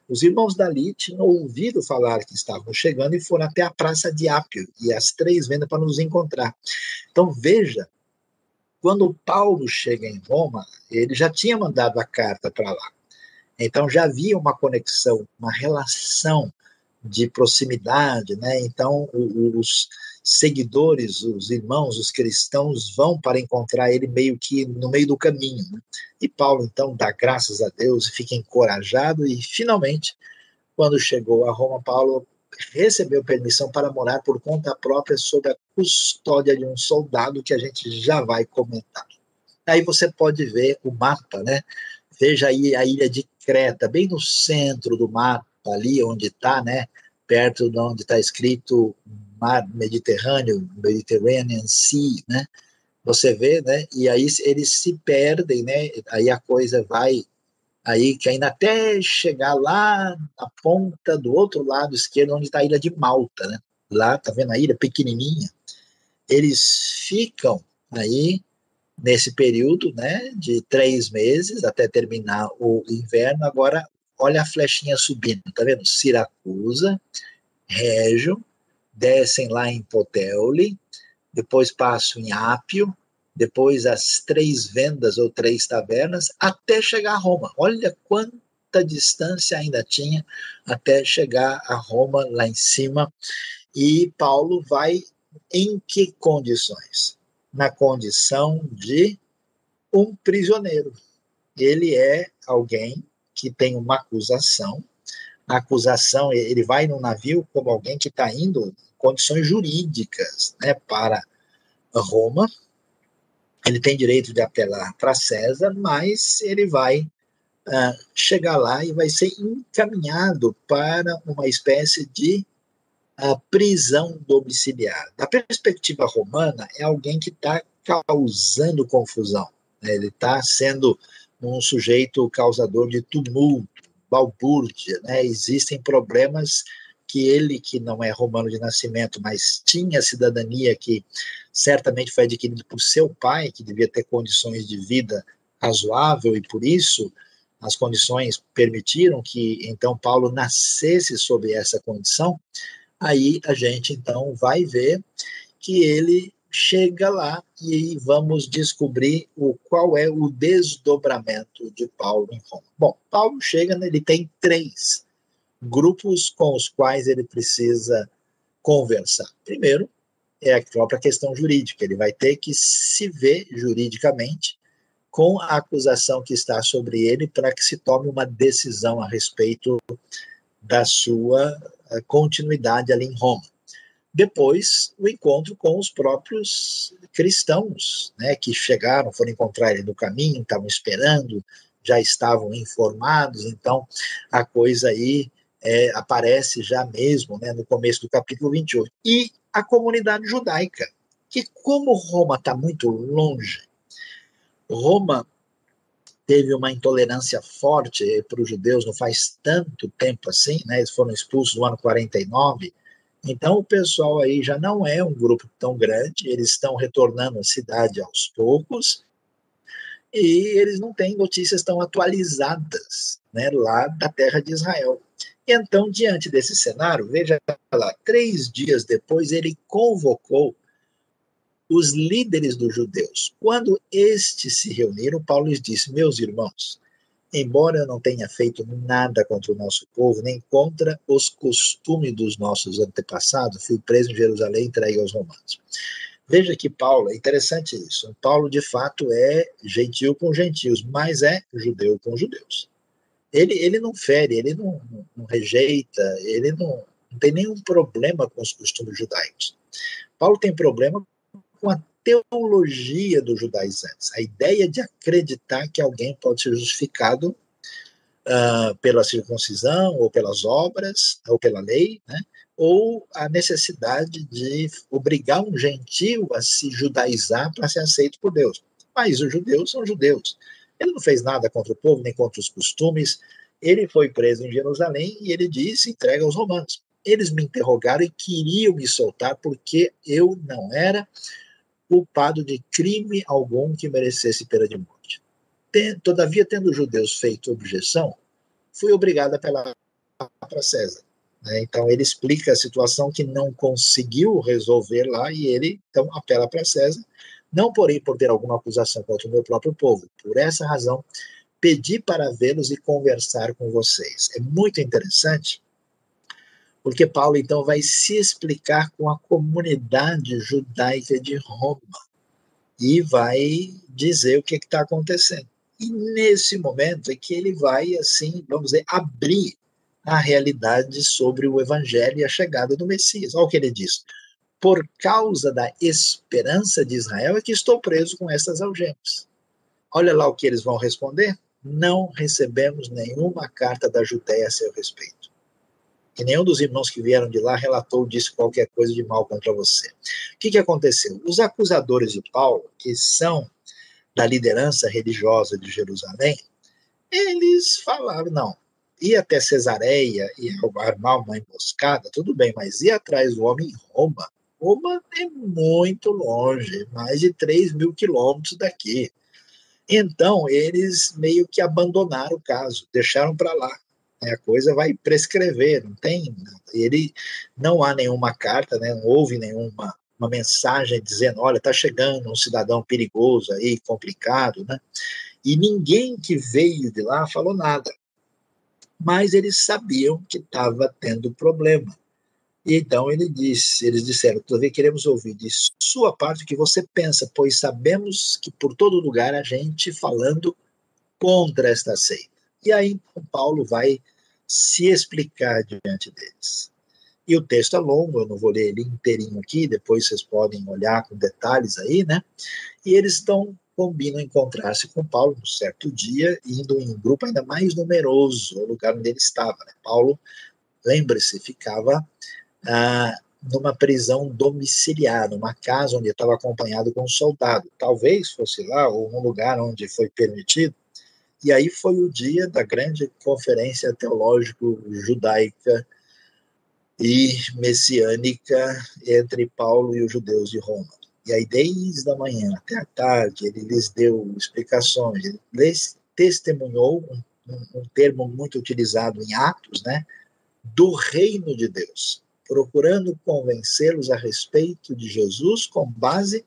Os irmãos dali tinham ouvido falar que estavam chegando e foram até a praça de Ápio e as três vendas para nos encontrar. Então veja, quando Paulo chega em Roma, ele já tinha mandado a carta para lá. Então já havia uma conexão, uma relação de proximidade, né? Então os seguidores, os irmãos, os cristãos vão para encontrar ele meio que no meio do caminho. Né? E Paulo então dá graças a Deus, fica encorajado e finalmente, quando chegou a Roma, Paulo recebeu permissão para morar por conta própria sob a custódia de um soldado que a gente já vai comentar. Aí você pode ver o mapa, né? Veja aí a ilha de Creta, bem no centro do mapa, ali onde está, né? Perto de onde está escrito mar Mediterrâneo, Mediterranean Sea, né? Você vê, né? E aí eles se perdem, né? Aí a coisa vai aí que ainda até chegar lá na ponta do outro lado esquerdo, onde está a ilha de Malta, né? Lá, tá vendo a ilha pequenininha? Eles ficam aí nesse período, né, de três meses até terminar o inverno. Agora, olha a flechinha subindo, tá vendo? Siracusa, Régio, descem lá em Poteoli, depois passam em Ápio, depois as três vendas ou três tavernas, até chegar a Roma. Olha quanta distância ainda tinha até chegar a Roma lá em cima. E Paulo vai em que condições? Na condição de um prisioneiro. Ele é alguém que tem uma acusação. A acusação, ele vai no navio como alguém que está indo condições jurídicas né, para Roma. Ele tem direito de apelar para César, mas ele vai uh, chegar lá e vai ser encaminhado para uma espécie de uh, prisão domiciliar. Da perspectiva romana, é alguém que está causando confusão. Né? Ele está sendo um sujeito causador de tumulto, balbúrdia, né? existem problemas que ele, que não é romano de nascimento, mas tinha cidadania que certamente foi adquirido por seu pai, que devia ter condições de vida razoável, e por isso as condições permitiram que então Paulo nascesse sob essa condição, aí a gente então vai ver que ele chega lá e vamos descobrir o qual é o desdobramento de Paulo em Roma. Bom, Paulo chega, ele tem três grupos com os quais ele precisa conversar. Primeiro, é a própria questão jurídica. Ele vai ter que se ver juridicamente com a acusação que está sobre ele para que se tome uma decisão a respeito da sua continuidade ali em Roma. Depois, o encontro com os próprios cristãos, né, que chegaram, foram encontrar ele no caminho, estavam esperando, já estavam informados, então a coisa aí é, aparece já mesmo né, no começo do capítulo 28. E a comunidade judaica, que como Roma está muito longe, Roma teve uma intolerância forte para os judeus não faz tanto tempo assim, né, eles foram expulsos no ano 49, então o pessoal aí já não é um grupo tão grande, eles estão retornando à cidade aos poucos, e eles não têm notícias tão atualizadas né, lá da terra de Israel. Então, diante desse cenário, veja lá, três dias depois, ele convocou os líderes dos judeus. Quando estes se reuniram, Paulo lhes disse: Meus irmãos, embora eu não tenha feito nada contra o nosso povo, nem contra os costumes dos nossos antepassados, fui preso em Jerusalém e entregue aos romanos. Veja que Paulo, é interessante isso. Paulo, de fato, é gentil com gentios, mas é judeu com judeus ele, ele não fere, ele não, não, não rejeita, ele não, não tem nenhum problema com os costumes judaicos. Paulo tem problema com a teologia dos judaizantes, a ideia de acreditar que alguém pode ser justificado uh, pela circuncisão, ou pelas obras, ou pela lei, né? ou a necessidade de obrigar um gentio a se judaizar para ser aceito por Deus. Mas os judeus são judeus. Ele não fez nada contra o povo, nem contra os costumes. Ele foi preso em Jerusalém e ele disse: entrega aos romanos. Eles me interrogaram e queriam me soltar porque eu não era culpado de crime algum que merecesse pena de morte. Todavia, tendo os judeus feito objeção, fui obrigado a apelar para César. Né? Então, ele explica a situação que não conseguiu resolver lá e ele, então, apela para César. Não, porém, por ter alguma acusação contra o meu próprio povo. Por essa razão, pedi para vê-los e conversar com vocês. É muito interessante, porque Paulo, então, vai se explicar com a comunidade judaica de Roma e vai dizer o que está acontecendo. E nesse momento é que ele vai, assim, vamos dizer, abrir a realidade sobre o evangelho e a chegada do Messias. Olha o que ele diz. Por causa da esperança de Israel é que estou preso com essas algemas. Olha lá o que eles vão responder. Não recebemos nenhuma carta da Judéia a seu respeito. E nenhum dos irmãos que vieram de lá relatou ou disse qualquer coisa de mal contra você. O que, que aconteceu? Os acusadores de Paulo, que são da liderança religiosa de Jerusalém, eles falaram: não, ir até Cesareia e armar uma emboscada, tudo bem, mas ir atrás do homem em Roma, Roma é muito longe, mais de 3 mil quilômetros daqui. Então, eles meio que abandonaram o caso, deixaram para lá. A coisa vai prescrever, não tem. Ele não há nenhuma carta, né, não houve nenhuma uma mensagem dizendo: olha, está chegando um cidadão perigoso aí, complicado, né? E ninguém que veio de lá falou nada mas eles sabiam que estava tendo problema. E então ele disse, eles disseram, todavia queremos ouvir de sua parte o que você pensa, pois sabemos que por todo lugar a gente falando contra esta seita. E aí então, Paulo vai se explicar diante deles. E o texto é longo, eu não vou ler ele inteirinho aqui, depois vocês podem olhar com detalhes aí, né? E eles estão combinam encontrar-se com Paulo um certo dia, indo em um grupo ainda mais numeroso, o lugar onde ele estava. Né? Paulo, lembre-se, ficava ah, numa prisão domiciliar, numa casa onde estava acompanhado com um soldado. Talvez fosse lá, ou um lugar onde foi permitido. E aí foi o dia da grande conferência teológico-judaica e messiânica entre Paulo e os judeus de Roma. E aí, desde a manhã até a tarde, ele lhes deu explicações, ele testemunhou um, um, um termo muito utilizado em Atos, né? Do reino de Deus, procurando convencê-los a respeito de Jesus com base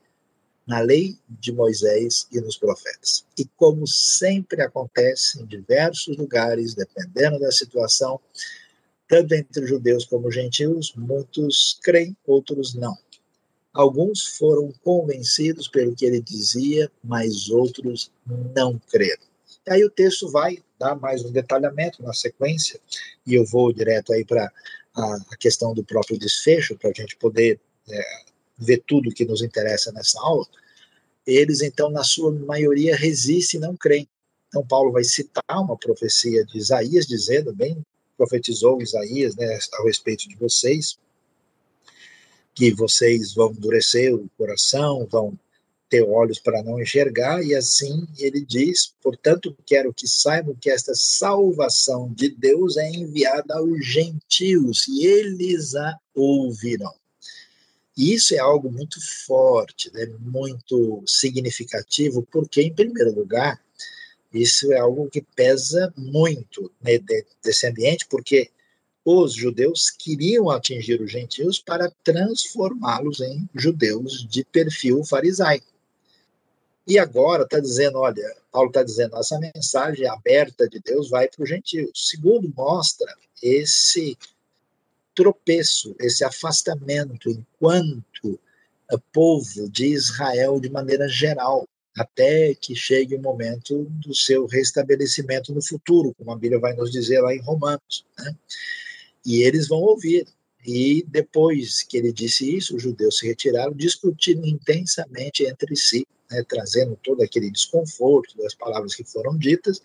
na lei de Moisés e nos profetas. E como sempre acontece em diversos lugares, dependendo da situação, tanto entre judeus como gentios, muitos creem, outros não. Alguns foram convencidos pelo que ele dizia, mas outros não creram. Aí o texto vai dar mais um detalhamento na sequência, e eu vou direto aí para a questão do próprio desfecho, para a gente poder é, ver tudo que nos interessa nessa aula. Eles, então, na sua maioria, resistem e não creem. Então, Paulo vai citar uma profecia de Isaías, dizendo, bem, profetizou Isaías né, a respeito de vocês, que vocês vão endurecer o coração, vão ter olhos para não enxergar, e assim ele diz: portanto, quero que saibam que esta salvação de Deus é enviada aos gentios, e eles a ouvirão. E isso é algo muito forte, né, muito significativo, porque, em primeiro lugar, isso é algo que pesa muito né, desse ambiente, porque os judeus queriam atingir os gentios para transformá-los em judeus de perfil farisaico. E agora está dizendo, olha, Paulo está dizendo, essa mensagem aberta de Deus vai para os gentios. Segundo, mostra esse tropeço, esse afastamento enquanto povo de Israel de maneira geral, até que chegue o momento do seu restabelecimento no futuro, como a Bíblia vai nos dizer lá em Romanos. Né? E eles vão ouvir. E depois que ele disse isso, os judeus se retiraram, discutindo intensamente entre si, né, trazendo todo aquele desconforto das palavras que foram ditas.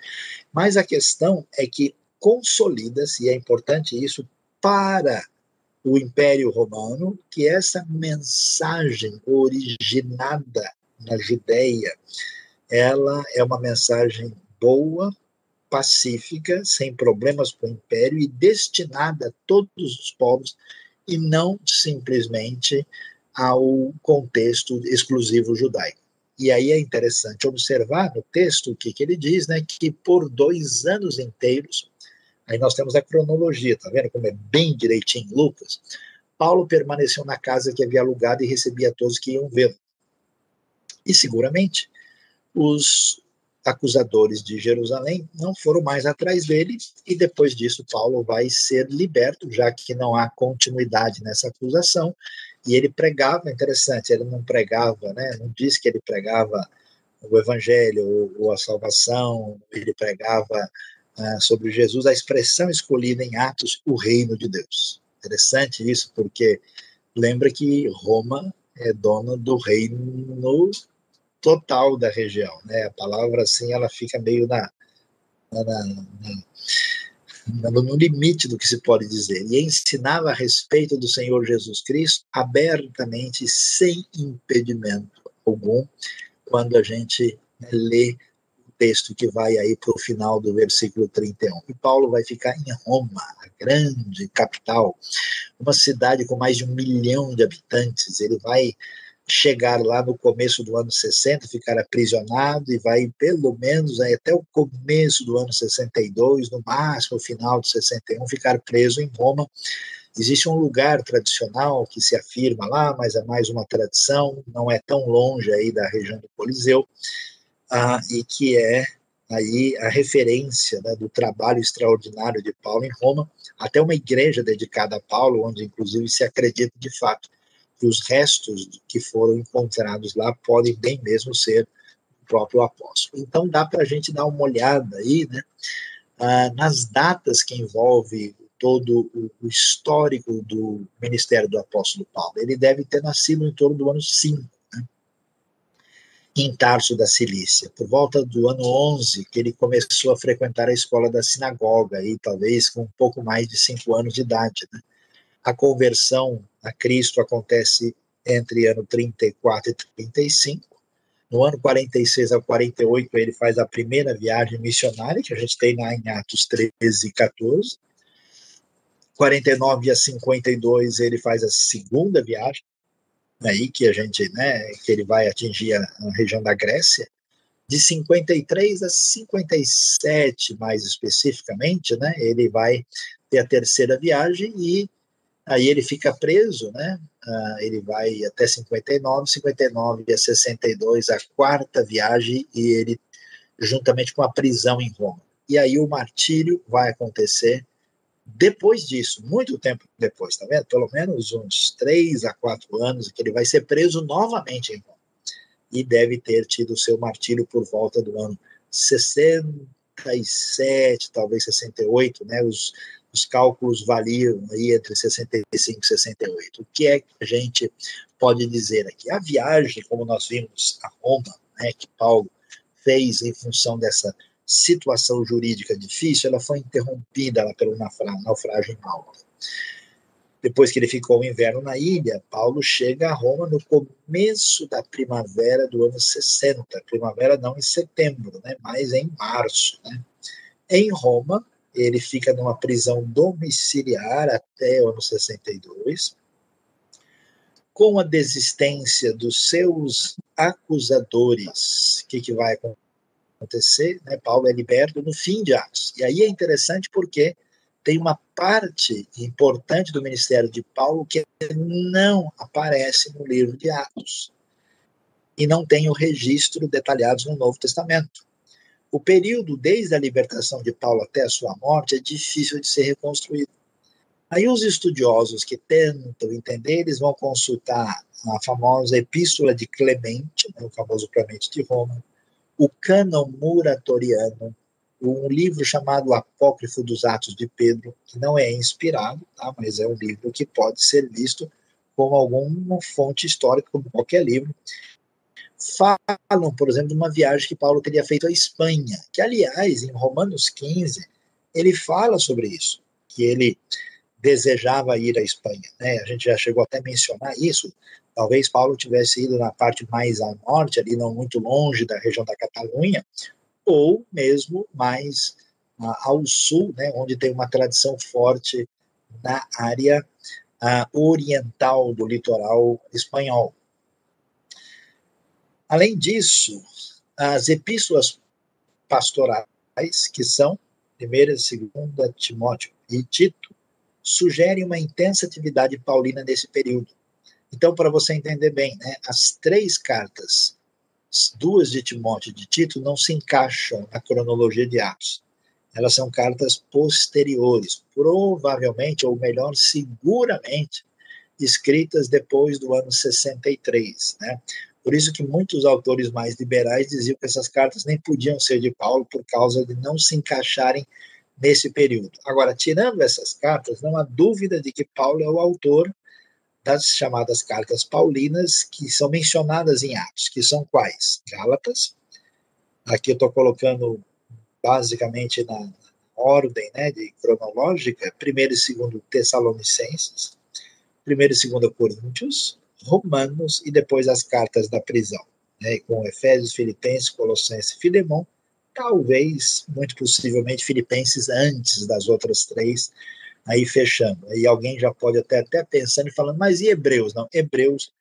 Mas a questão é que consolida-se, e é importante isso para o Império Romano, que essa mensagem originada na Judéia, ela é uma mensagem boa, pacífica, sem problemas com o império e destinada a todos os povos e não simplesmente ao contexto exclusivo judaico. E aí é interessante observar no texto o que, que ele diz, né, que por dois anos inteiros, aí nós temos a cronologia, tá vendo como é bem direitinho Lucas? Paulo permaneceu na casa que havia alugado e recebia todos que iam vê-lo. E seguramente os acusadores de Jerusalém não foram mais atrás dele, e depois disso Paulo vai ser liberto, já que não há continuidade nessa acusação, e ele pregava, interessante, ele não pregava, né, não diz que ele pregava o evangelho ou, ou a salvação, ele pregava ah, sobre Jesus, a expressão escolhida em Atos, o reino de Deus. Interessante isso, porque lembra que Roma é dona do reino total da região, né? A palavra assim, ela fica meio na, na, na, no limite do que se pode dizer. E ensinava a respeito do Senhor Jesus Cristo abertamente, sem impedimento algum, quando a gente né, lê texto que vai aí para o final do versículo 31. E Paulo vai ficar em Roma, a grande capital, uma cidade com mais de um milhão de habitantes. Ele vai chegar lá no começo do ano 60, ficar aprisionado e vai pelo menos aí, até o começo do ano 62, no máximo final de 61, ficar preso em Roma. Existe um lugar tradicional que se afirma lá, mas é mais uma tradição, não é tão longe aí da região do Coliseu, ah, e que é aí a referência né, do trabalho extraordinário de Paulo em Roma, até uma igreja dedicada a Paulo, onde inclusive se acredita de fato que os restos que foram encontrados lá podem bem mesmo ser o próprio apóstolo. Então dá para a gente dar uma olhada aí, né, ah, nas datas que envolve todo o histórico do ministério do apóstolo Paulo. Ele deve ter nascido em torno do ano 5, né, em Tarso da Cilícia, por volta do ano 11, que ele começou a frequentar a escola da sinagoga, aí, talvez com um pouco mais de cinco anos de idade. Né. A conversão a Cristo acontece entre ano 34 e 35. No ano 46 ao 48, ele faz a primeira viagem missionária, que a gente tem lá em Atos 13 e 14. 49 a 52, ele faz a segunda viagem, aí que a gente, né, que ele vai atingir a, a região da Grécia. De 53 a 57, mais especificamente, né, ele vai ter a terceira viagem e Aí ele fica preso, né? Uh, ele vai até 59, 59 a 62, a quarta viagem, e ele, juntamente com a prisão em Roma. E aí o martírio vai acontecer depois disso, muito tempo depois, tá vendo? Pelo menos uns três a quatro anos, que ele vai ser preso novamente em Roma. E deve ter tido seu martírio por volta do ano 67, talvez 68, né? Os, os cálculos variam aí entre 65 e 68. O que é que a gente pode dizer aqui? A viagem, como nós vimos a Roma, né, que Paulo fez em função dessa situação jurídica difícil, ela foi interrompida lá pelo naufrágio em Malta. Depois que ele ficou o inverno na ilha, Paulo chega a Roma no começo da primavera do ano 60. Primavera não em setembro, né, mas em março. Né. Em Roma, ele fica numa prisão domiciliar até o ano 62, com a desistência dos seus acusadores. O que, que vai acontecer? Né? Paulo é liberto no fim de Atos. E aí é interessante porque tem uma parte importante do ministério de Paulo que não aparece no livro de Atos. E não tem o registro detalhado no Novo Testamento. O período desde a libertação de Paulo até a sua morte é difícil de ser reconstruído. Aí os estudiosos que tentam entender, eles vão consultar a famosa Epístola de Clemente, né, o famoso Clemente de Roma, o Cânon Muratoriano, um livro chamado Apócrifo dos Atos de Pedro, que não é inspirado, tá, mas é um livro que pode ser visto como alguma fonte histórica, como qualquer livro, falam, por exemplo, de uma viagem que Paulo teria feito à Espanha, que, aliás, em Romanos 15, ele fala sobre isso, que ele desejava ir à Espanha. Né? A gente já chegou até a mencionar isso. Talvez Paulo tivesse ido na parte mais a norte, ali não muito longe da região da Catalunha, ou mesmo mais ao sul, né, onde tem uma tradição forte na área oriental do litoral espanhol. Além disso, as epístolas pastorais, que são primeira e segunda Timóteo e Tito, sugerem uma intensa atividade paulina nesse período. Então, para você entender bem, né, as três cartas, duas de Timóteo e de Tito, não se encaixam na cronologia de Atos. Elas são cartas posteriores, provavelmente, ou melhor, seguramente, escritas depois do ano 63, né? Por isso que muitos autores mais liberais diziam que essas cartas nem podiam ser de Paulo por causa de não se encaixarem nesse período. Agora, tirando essas cartas, não há dúvida de que Paulo é o autor das chamadas cartas paulinas que são mencionadas em Atos, que são quais? Gálatas. Aqui eu estou colocando basicamente na ordem né, de cronológica, primeiro e segundo Tessalonicenses, primeiro e segundo Coríntios, Romanos e depois as cartas da prisão, né, com Efésios, Filipenses, Colossenses e Filemão, talvez, muito possivelmente, Filipenses antes das outras três, aí fechando. Aí alguém já pode até até pensando e falando, mas e Hebreus? Não, Hebreus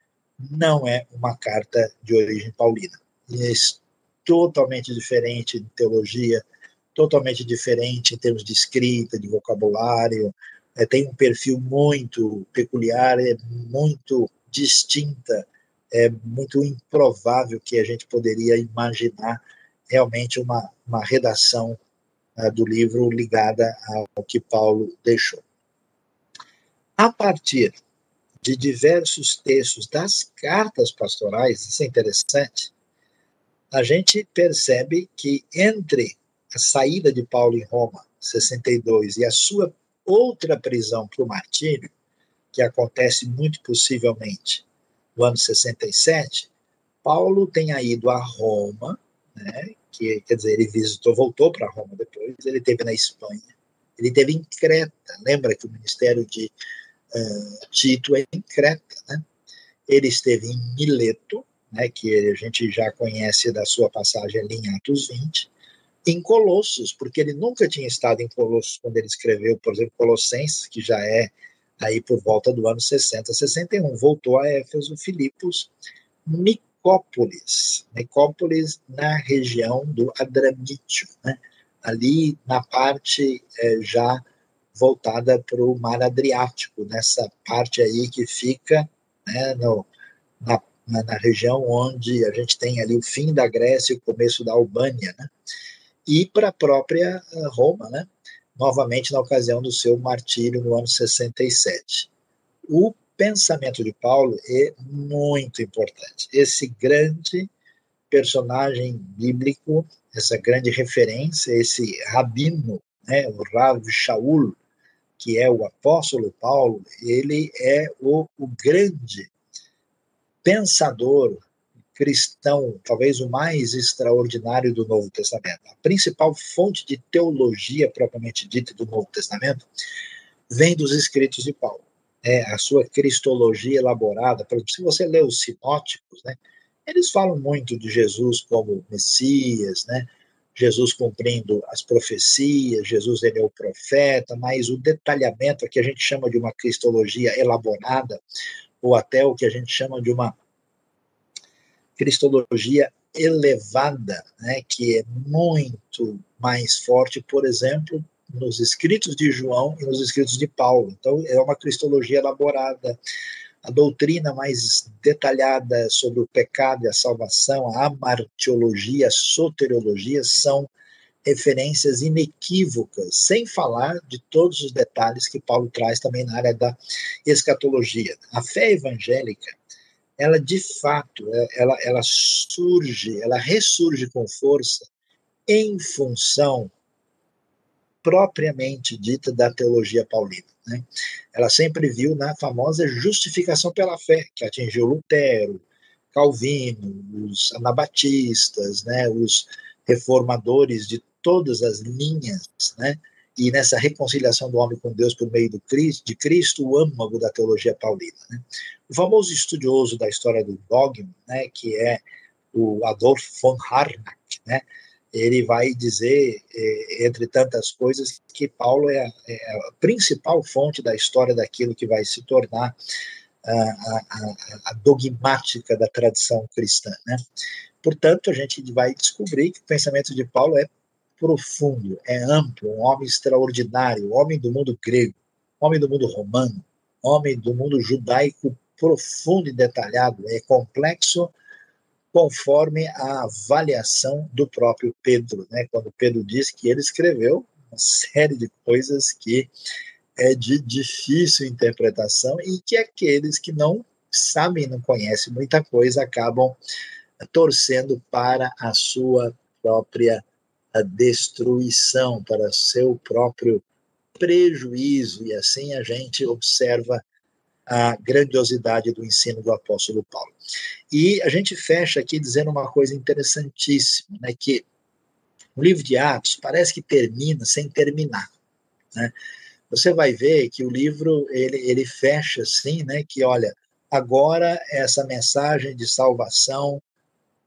não é uma carta de origem paulina. É totalmente diferente de teologia, totalmente diferente em termos de escrita, de vocabulário, é, tem um perfil muito peculiar, é muito distinta, é muito improvável que a gente poderia imaginar realmente uma, uma redação do livro ligada ao que Paulo deixou. A partir de diversos textos das cartas pastorais, isso é interessante, a gente percebe que entre a saída de Paulo em Roma, 62, e a sua outra prisão para o martírio, que acontece muito possivelmente no ano 67, Paulo tenha ido a Roma, né, que quer dizer, ele visitou, voltou para Roma depois, ele teve na Espanha, ele teve em Creta, lembra que o ministério de uh, Tito é em Creta, né? Ele esteve em Mileto, né, que a gente já conhece da sua passagem ali em Atos 20, em Colossos, porque ele nunca tinha estado em Colossos quando ele escreveu, por exemplo, Colossenses, que já é aí por volta do ano 60, 61. Voltou a Éfeso, Filipos, Nicópolis, Nicópolis na região do Adramítio, né? ali na parte é, já voltada para o mar Adriático, nessa parte aí que fica né, no, na, na, região onde a gente tem ali o fim da Grécia e o começo da Albânia, né? e para a própria eh, Roma, né? novamente na ocasião do seu martírio no ano 67. O pensamento de Paulo é muito importante. Esse grande personagem bíblico, essa grande referência, esse rabino, né, o Rav Shaul, que é o apóstolo Paulo, ele é o, o grande pensador cristão, talvez o mais extraordinário do Novo Testamento. A principal fonte de teologia propriamente dita do Novo Testamento vem dos escritos de Paulo. É, a sua cristologia elaborada, por exemplo, se você lê os sinóticos, né, eles falam muito de Jesus como Messias, né, Jesus cumprindo as profecias, Jesus ele é o profeta, mas o detalhamento, que a gente chama de uma cristologia elaborada, ou até o que a gente chama de uma cristologia elevada, né, que é muito mais forte, por exemplo, nos escritos de João e nos escritos de Paulo. Então, é uma cristologia elaborada. A doutrina mais detalhada sobre o pecado e a salvação, a amartiologia, a soteriologia, são referências inequívocas, sem falar de todos os detalhes que Paulo traz também na área da escatologia. A fé evangélica ela de fato, é, ela, ela surge, ela ressurge com força em função propriamente dita da teologia paulina. Né? Ela sempre viu na famosa justificação pela fé, que atingiu Lutero, Calvino, os anabatistas, né, os reformadores de todas as linhas, né, e nessa reconciliação do homem com Deus por meio do Cristo, de Cristo, o âmago da teologia paulina. Né? O famoso estudioso da história do dogma, né, que é o Adolf von Harnack, né, ele vai dizer, é, entre tantas coisas, que Paulo é a, é a, principal fonte da história daquilo que vai se tornar a, a, a dogmática da tradição cristã. Né? Portanto, a gente vai descobrir que o pensamento de Paulo é profundo, é amplo, um homem extraordinário, homem do mundo grego, homem do mundo romano, homem do mundo judaico profundo e detalhado, é complexo conforme a avaliação do próprio Pedro, né? Quando Pedro diz que ele escreveu uma série de coisas que é de difícil interpretação e que aqueles que não sabem, não conhecem muita coisa, acabam torcendo para a sua própria destruição, para seu próprio prejuízo, e assim a gente observa a grandiosidade do ensino do apóstolo Paulo. E a gente fecha aqui dizendo uma coisa interessantíssima, né, que o livro de Atos parece que termina sem terminar, né? Você vai ver que o livro ele, ele fecha assim, né, que olha, agora essa mensagem de salvação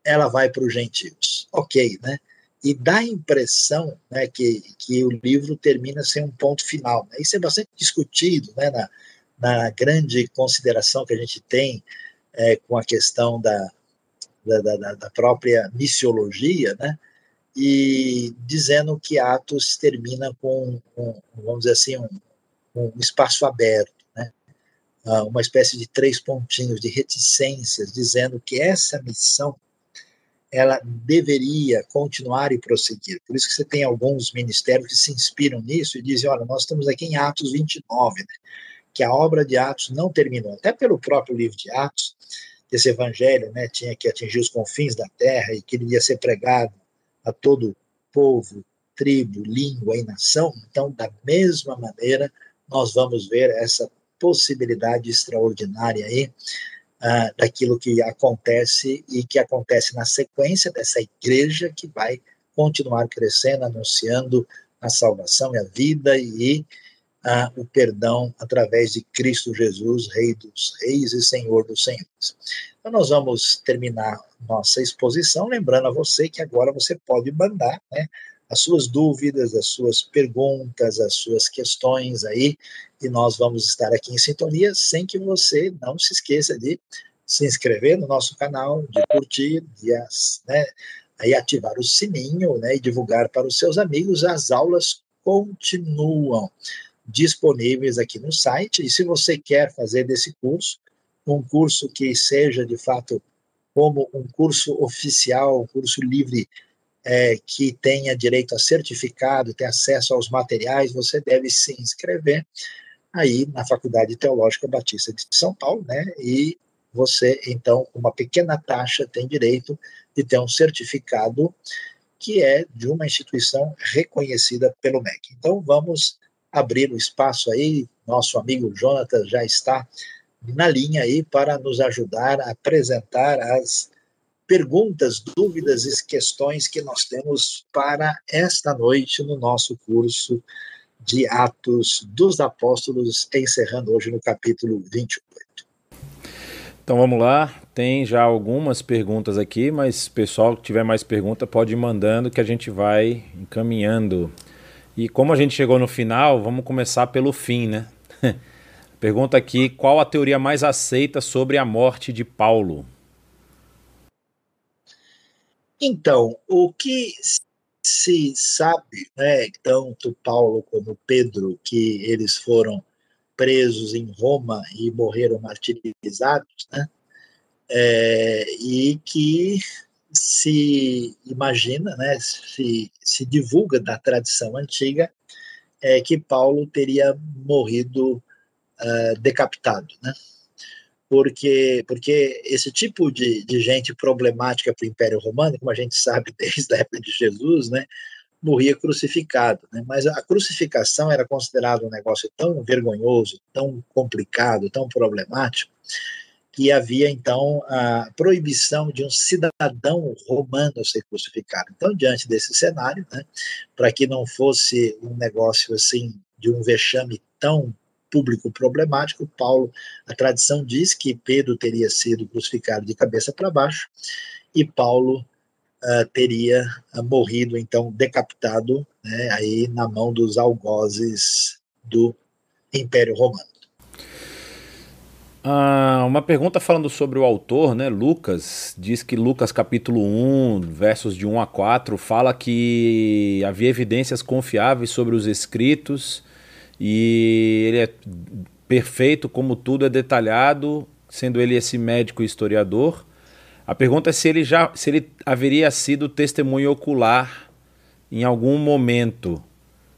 ela vai para os gentios. Ok, né? E dá a impressão né, que, que o livro termina sem um ponto final. Né? Isso é bastante discutido né, na, na grande consideração que a gente tem é, com a questão da, da, da, da, própria missiologia, né? E dizendo que Atos termina com, um, vamos dizer assim, um, um espaço aberto, né? Ah, uma espécie de três pontinhos de reticências, dizendo que essa missão ela deveria continuar e prosseguir. Por isso que você tem alguns ministérios que se inspiram nisso e dizem, olha, nós estamos aqui em Atos 29, né? Que a obra de Atos não terminou, até pelo próprio livro de Atos, esse evangelho né, tinha que atingir os confins da terra e que ele ia ser pregado a todo povo, tribo, língua e nação. Então, da mesma maneira, nós vamos ver essa possibilidade extraordinária aí uh, daquilo que acontece e que acontece na sequência dessa igreja que vai continuar crescendo, anunciando a salvação e a vida e o perdão através de Cristo Jesus, Rei dos Reis e Senhor dos Senhores. Então, nós vamos terminar nossa exposição, lembrando a você que agora você pode mandar né, as suas dúvidas, as suas perguntas, as suas questões aí, e nós vamos estar aqui em sintonia, sem que você não se esqueça de se inscrever no nosso canal, de curtir, de né, aí ativar o sininho né, e divulgar para os seus amigos. As aulas continuam disponíveis aqui no site. E se você quer fazer desse curso um curso que seja de fato como um curso oficial, um curso livre é, que tenha direito a certificado, ter acesso aos materiais, você deve se inscrever aí na Faculdade Teológica Batista de São Paulo, né? E você, então, uma pequena taxa, tem direito de ter um certificado que é de uma instituição reconhecida pelo MEC. Então, vamos abrir o espaço aí. Nosso amigo Jonathan já está na linha aí para nos ajudar a apresentar as perguntas, dúvidas e questões que nós temos para esta noite no nosso curso de Atos dos Apóstolos, encerrando hoje no capítulo 28.
Então vamos lá, tem já algumas perguntas aqui, mas pessoal que tiver mais pergunta pode ir mandando que a gente vai encaminhando e como a gente chegou no final, vamos começar pelo fim, né? Pergunta aqui: qual a teoria mais aceita sobre a morte de Paulo?
Então, o que se sabe, né, tanto Paulo como Pedro, que eles foram presos em Roma e morreram martirizados, né, é, e que se imagina, né, se, se divulga da tradição antiga, é que Paulo teria morrido uh, decapitado, né? Porque, porque esse tipo de, de gente problemática para o Império Romano, como a gente sabe desde a época de Jesus, né, morria crucificado. Né? Mas a crucificação era considerada um negócio tão vergonhoso, tão complicado, tão problemático, que havia então a proibição de um cidadão romano ser crucificado. Então, diante desse cenário, né, para que não fosse um negócio assim de um vexame tão público problemático, Paulo, a tradição diz que Pedro teria sido crucificado de cabeça para baixo e Paulo uh, teria uh, morrido, então, decapitado né, aí na mão dos algozes do Império Romano.
Ah, uma pergunta falando sobre o autor, né? Lucas diz que Lucas capítulo 1, versos de 1 a 4, fala que havia evidências confiáveis sobre os escritos e ele é perfeito como tudo é detalhado, sendo ele esse médico e historiador. A pergunta é se ele já se ele haveria sido testemunho ocular em algum momento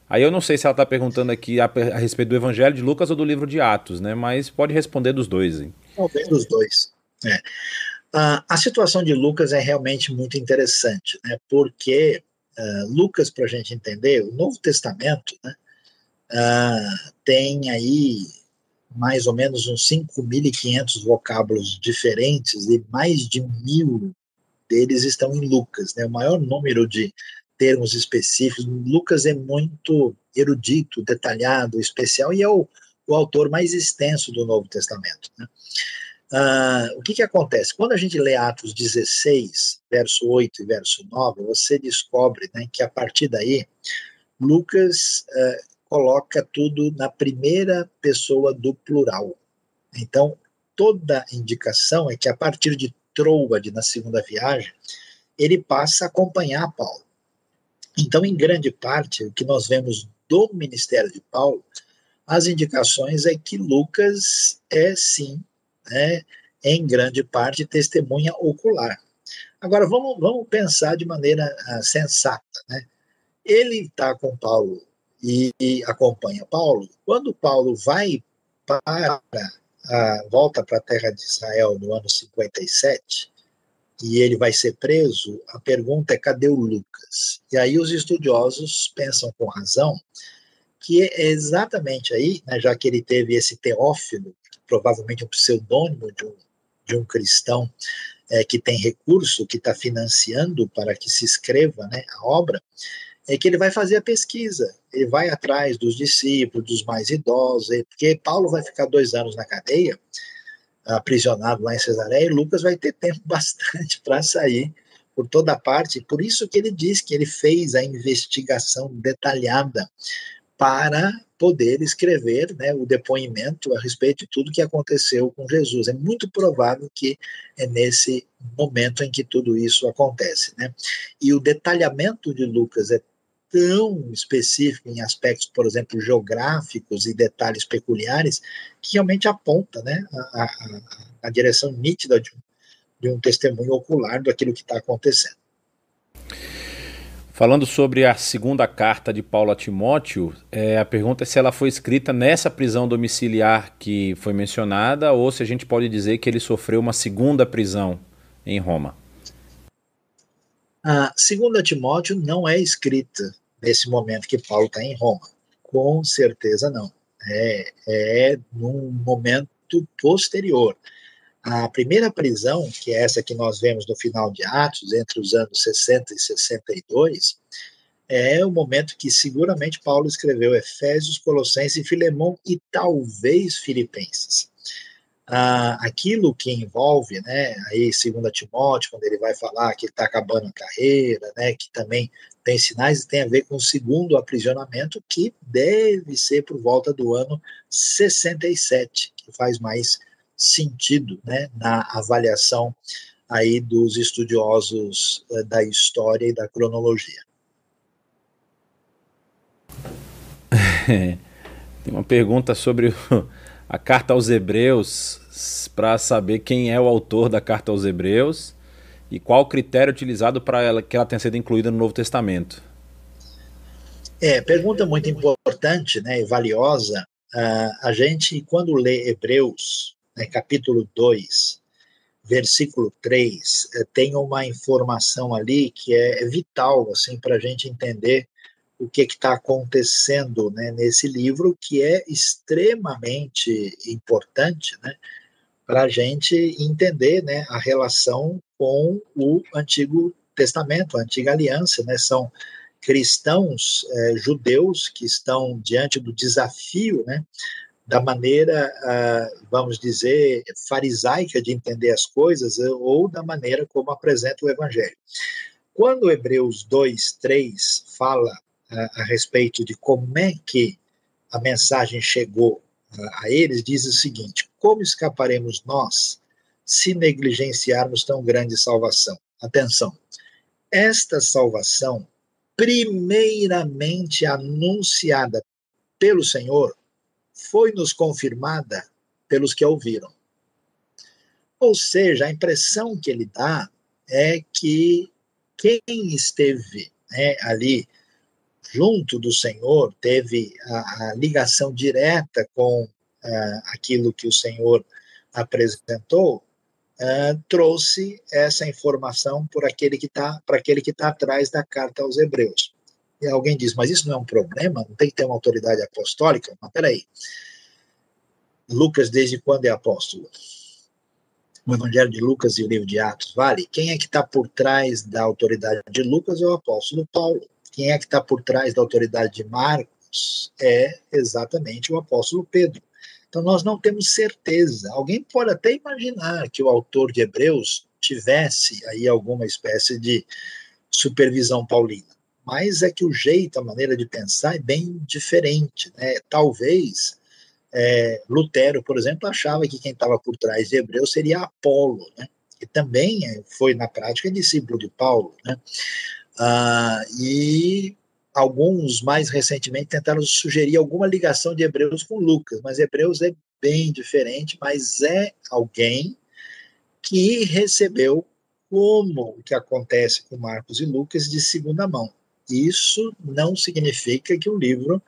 Aí eu não sei se ela está perguntando aqui a, a, respeito do Evangelho de Lucas ou do livro de Atos, né? Mas pode responder dos dois. Hein?
Talvez dos dois. É. Uh, a situação de Lucas é realmente muito interessante, né? Porque uh, Lucas, para a gente entender, o Novo Testamento, né? Uh, tem aí mais ou menos uns 5.500 vocábulos diferentes e mais de mil deles estão em Lucas, né? O maior número de termos específicos. Lucas é muito erudito, detalhado, especial e é o, o autor mais extenso do Novo Testamento. Né? Uh, o que, que acontece? Quando a gente lê Atos 16, verso 8 e verso 9, você descobre né, que a partir daí, Lucas uh, coloca tudo na primeira pessoa do plural. Então, toda indicação é que a partir de Troade, na segunda viagem, ele passa a acompanhar Paulo. Então, em grande parte, o que nós vemos do ministério de Paulo, as indicações é que Lucas é sim, né, em grande parte, testemunha ocular. Agora, vamos, vamos pensar de maneira uh, sensata. Né? Ele está com Paulo e, e, acompanha Paulo. Quando Paulo vai para, uh, volta para a terra de Israel no ano 57, e ele vai ser preso, a pergunta é: cadê o Lucas? E aí os estudiosos pensam com razão que é exatamente aí, né, já que ele teve esse Teófilo, provavelmente um pseudônimo de um, de um cristão é, que tem recurso, que está financiando para que se escreva né, a obra, é que ele vai fazer a pesquisa, ele vai atrás dos discípulos, dos mais idosos, porque Paulo vai ficar dois anos na cadeia, aprisionado lá em Cesareia, e Lucas vai ter tempo bastante para sair por toda parte. Por isso que ele diz que ele fez a investigação detalhada para poder escrever né, o depoimento a respeito de tudo que aconteceu com Jesus. É muito provável que é nesse momento em que tudo isso acontece. Né? E o detalhamento de Lucas é tão específico em aspectos, por exemplo, geográficos e detalhes peculiares, que realmente aponta né, a, a, a direção nítida de um, de um testemunho ocular daquilo que está acontecendo.
Falando sobre a segunda carta de Paulo a Timóteo, é, a pergunta é se ela foi escrita nessa prisão domiciliar que foi mencionada ou se a gente pode dizer que ele sofreu uma segunda prisão em Roma.
A segunda Timóteo não é escrita nesse momento que Paulo está em Roma. Com certeza não. É, é num momento posterior. A primeira prisão, que é essa que nós vemos no final de Atos, entre os anos 60 e 62, é o momento que seguramente Paulo escreveu Efésios, Colossenses e Filemão e talvez Filipenses ah, aquilo que envolve, né, aí segundo Timóteo, quando ele vai falar que está acabando a carreira, né, que também tem sinais e tem a ver com o segundo aprisionamento, que deve ser por volta do ano 67, que faz mais sentido, né, na avaliação aí dos estudiosos uh, da história e da cronologia.
Tem uma pergunta sobre a carta aos Hebreus para saber quem é o autor da carta aos Hebreus e qual o critério utilizado para que ela tenha sido incluída no Novo Testamento.
É, pergunta muito importante né, e valiosa. Uh, a gente, quando lê Hebreus, né, capítulo 2, versículo 3, eh, tem uma informação ali que é, é vital assim, para a gente entender o que está acontecendo né, nesse livro, que é extremamente importante né, para a gente entender né, a relação com o Antigo Testamento, a Antiga Aliança. Né, são cristãos é, judeus que estão diante do desafio né, da maneira, vamos dizer, farisaica de entender as coisas ou da maneira como apresenta o Evangelho. quando Hebreus 2, 3 fala a, respeito de como é que a mensagem chegou a eles, diz o seguinte: Como escaparemos nós se negligenciarmos tão grande salvação? Atenção, esta salvação, primeiramente anunciada pelo Senhor, foi nos confirmada pelos que a ouviram. Ou seja, a impressão que ele dá é que quem esteve né, ali junto do Senhor, teve a, a ligação direta com uh, aquilo que o Senhor apresentou, uh, trouxe essa informação por aquele que tá, para aquele que está atrás da carta aos Hebreus. E alguém diz, mas isso não é um problema? Não tem que ter uma autoridade apostólica? Mas peraí. Lucas, desde quando é apóstolo? O Evangelho de Lucas e o livro de Atos, vale? Quem é que está por trás da autoridade de Lucas é o apóstolo Paulo. Quem é que está por trás da autoridade de Marcos é exatamente o apóstolo Pedro. Então nós não temos certeza. Alguém pode até imaginar que o autor de Hebreus tivesse aí alguma espécie de supervisão paulina. Mas é que o jeito, a maneira de pensar é bem diferente. Né? Talvez é, Lutero, por exemplo, achava que quem estava por trás de Hebreus seria Apolo, né? que também é, foi, na prática, discípulo de Paulo. Né? Ah, e alguns, mais recentemente, tentaram sugerir alguma ligação de Hebreus com Lucas, mas Hebreus é bem diferente, mas é alguém que recebeu, como o que acontece com Marcos e Lucas, de segunda mão. Isso não significa que o livro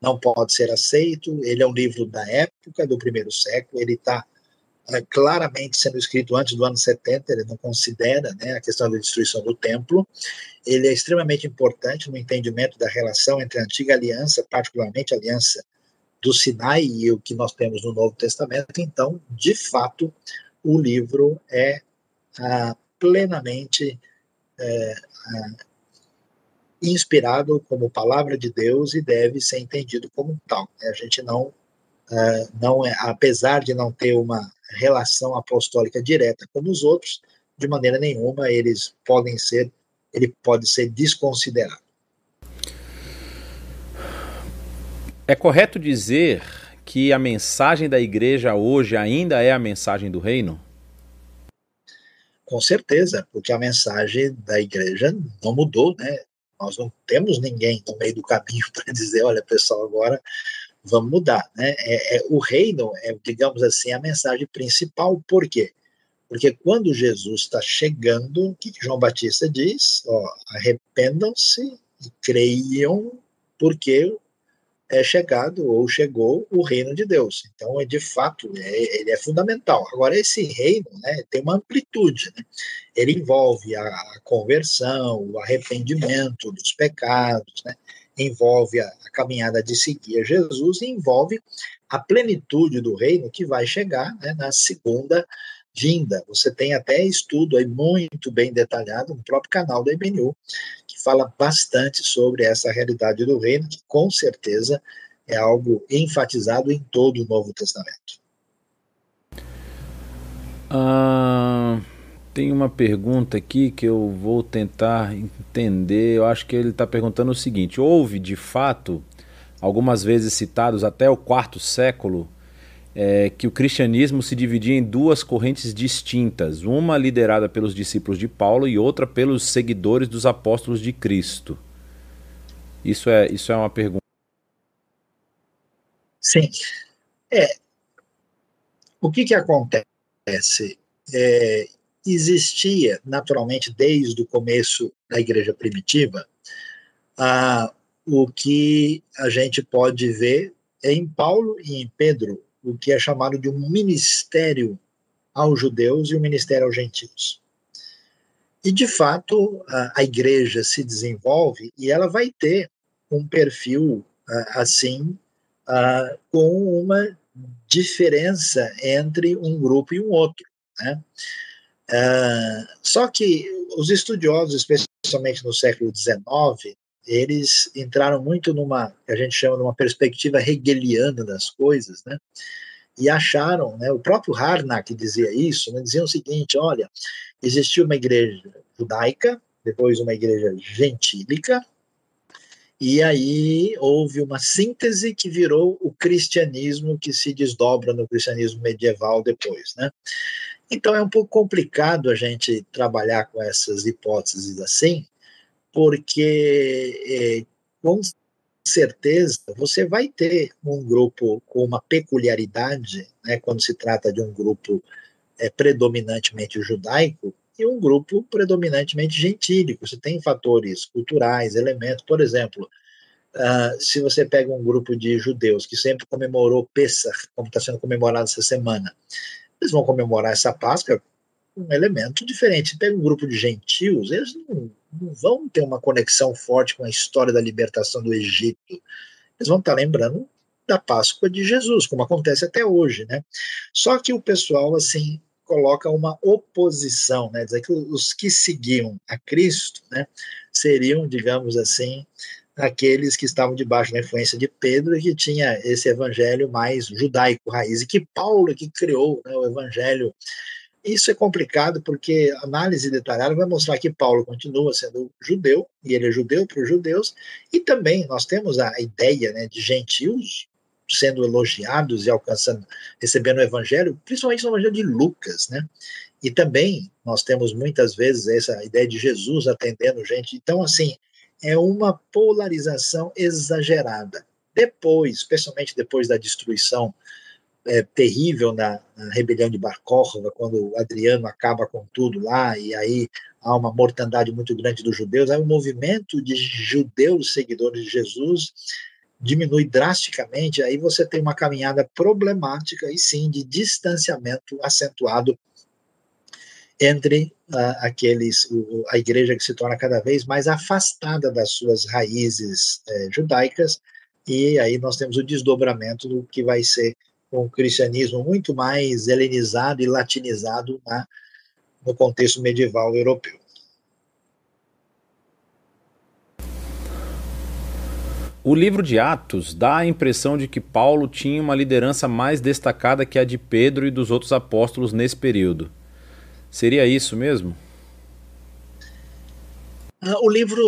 não pode ser aceito, ele é um livro da época, do primeiro século, ele está é, claramente sendo escrito antes do ano 70, ele não considera né, a questão da destruição do templo. Ele é extremamente importante no entendimento da relação entre a antiga aliança, particularmente a aliança do Sinai e o que nós temos no Novo Testamento. Então, de fato, o livro é ah, plenamente é, ah, inspirado como palavra de Deus e deve ser entendido como tal. A gente não, não é, apesar de não ter uma relação apostólica direta como os outros, de maneira nenhuma eles podem ser, ele pode ser desconsiderado.
É correto dizer que a mensagem da igreja hoje ainda é a mensagem do reino?
Com certeza, porque a mensagem da igreja não mudou, né? Nós não temos ninguém no meio do caminho para dizer, olha, pessoal, agora vamos mudar, né? É, é, o reino é, digamos assim, a mensagem principal. Por quê? Porque quando Jesus está chegando, o que João Batista diz? arrependam-se e creiam, porque é chegado ou chegou o reino de Deus. Então, é de fato, é, ele é fundamental. Agora, esse reino né, tem uma amplitude. Né? Ele envolve a, a conversão, o arrependimento dos pecados, né? Envolve a, a caminhada de seguir Jesus e envolve a plenitude do reino que vai chegar né, na segunda vinda. Você tem até estudo aí muito bem detalhado no próprio canal da IBNU, que fala bastante sobre essa realidade do reino, que com certeza é algo enfatizado em todo o Novo Testamento.
Tem uma pergunta aqui que eu vou tentar entender. Eu acho que ele está perguntando o seguinte: houve de fato, algumas vezes citados até o quarto século, é, que o cristianismo se dividia em duas correntes distintas, uma liderada pelos discípulos de Paulo e outra pelos seguidores dos apóstolos de Cristo. Isso é, isso é uma pergunta.
Sim. É. O que, que acontece? É, existia naturalmente desde o começo da igreja primitiva ah, o que a gente pode ver em Paulo e em Pedro o que é chamado de um ministério aos judeus e um ministério aos gentios. E, de fato, a, igreja se desenvolve e ela vai ter um perfil assim, com uma diferença entre um grupo e um outro. Né? Uh, só que os estudiosos, especialmente no século XIX, eles entraram muito numa, que a gente chama de uma perspectiva hegeliana das coisas, né? E acharam, né, o próprio Harnack dizia isso, né, dizia o seguinte, olha, existia uma igreja judaica, depois uma igreja gentílica, e aí houve uma síntese que virou o cristianismo que se desdobra no cristianismo medieval depois, né? Então é um pouco complicado a gente trabalhar com essas hipóteses assim, porque é, com certeza você vai ter um grupo com uma peculiaridade, né, quando se trata de um grupo é, predominantemente judaico, e um grupo predominantemente gentílico. Você tem fatores culturais, elementos, por exemplo, uh, se você pega um grupo de judeus que sempre comemorou Pesach, como está sendo comemorado essa semana, eles vão comemorar essa Páscoa com um elemento diferente. Pega um grupo de gentios, eles não, não vão ter uma conexão forte com a história da libertação do Egito. Eles vão estar lembrando da Páscoa de Jesus, como acontece até hoje, né? Só que o pessoal, assim, coloca uma oposição, né? Dizer que os que seguiam a Cristo, né, seriam, digamos assim, aqueles que estavam debaixo da influência de Pedro e que tinha esse evangelho mais judaico raiz, e que Paulo que criou né, o evangelho. Isso é complicado porque a análise detalhada vai mostrar que Paulo continua sendo judeu, e ele é judeu para os judeus, e também nós temos a ideia né, de gentios sendo elogiados e alcançando, recebendo o evangelho, principalmente no evangelho de Lucas, né? E também nós temos muitas vezes essa ideia de Jesus atendendo gente. Então, assim, é uma polarização exagerada. Depois, especialmente depois da destruição é, terrível na, na, rebelião de Bar Kokhba, quando Adriano acaba com tudo lá, e aí há uma mortandade muito grande dos judeus, aí o movimento de judeus seguidores de Jesus diminui drasticamente, aí você tem uma caminhada problemática e sim de distanciamento acentuado entre uh, aqueles o, a igreja que se torna cada vez mais afastada das suas raízes eh, judaicas e aí nós temos o desdobramento do que vai ser um cristianismo muito mais helenizado e latinizado na, no contexto medieval europeu.
O livro de Atos dá a impressão de que Paulo tinha uma liderança mais destacada que a de Pedro e dos outros apóstolos nesse período. Seria isso mesmo?
Ah, o livro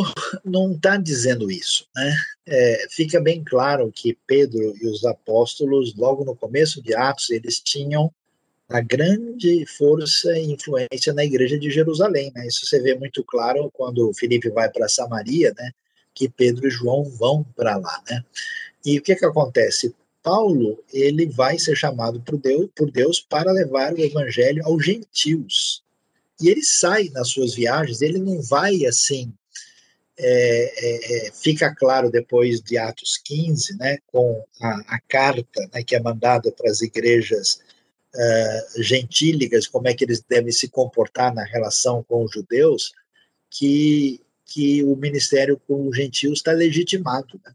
não está dizendo isso. Né? É, fica bem claro que Pedro e os apóstolos, logo no começo de Atos, eles tinham a grande força e influência na igreja de Jerusalém. Né? Isso você vê muito claro quando Felipe vai para Samaria, né? que Pedro e João vão para lá, né? E o que que acontece? Paulo, ele vai ser chamado por Deus, por Deus para levar o evangelho aos gentios. E ele sai nas suas viagens, ele não vai assim, é, é, é fica claro depois de Atos 15, né, com a, a carta né, que é mandada para as igrejas uh, gentílicas, como é que eles devem se comportar na relação com os judeus, que que o ministério com os gentios está legitimado. Né?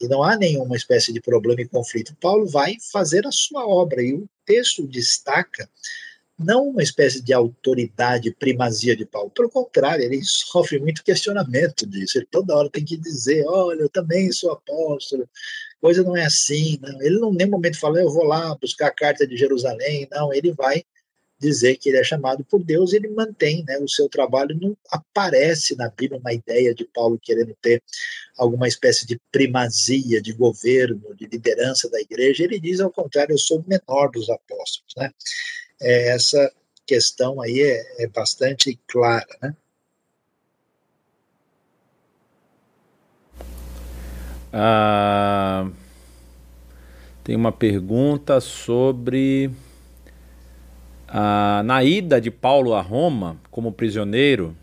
E não há nenhuma espécie de problema e conflito. Paulo vai fazer a sua obra, e o texto destaca não uma espécie de autoridade, primazia de Paulo. Pelo contrário, ele sofre muito questionamento disso. Ele toda hora tem que dizer: olha, eu também sou apóstolo, coisa não é assim. Não. Ele não, em nenhum momento fala: eu vou lá buscar a carta de Jerusalém. Não, ele vai dizer que ele é chamado por Deus, ele mantém né, o seu trabalho, não aparece na Bíblia uma ideia de Paulo querendo ter alguma espécie de primazia, de governo, de liderança da igreja, ele diz ao contrário, eu sou o menor dos apóstolos. Né? É, essa questão aí é, é bastante clara. Né?
Ah, tem uma pergunta sobre ah, na ida de Paulo a Roma, como prisioneiro,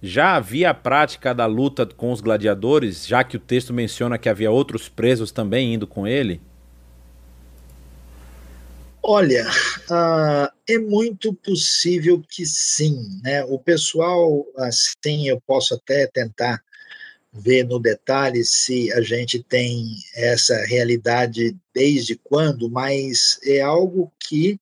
já havia a prática da luta com os gladiadores, já que o texto menciona que havia outros presos também indo com ele?
Olha, uh, é muito possível que sim. Né? O pessoal, assim, eu posso até tentar ver no detalhe se a gente tem essa realidade desde quando, mas é algo que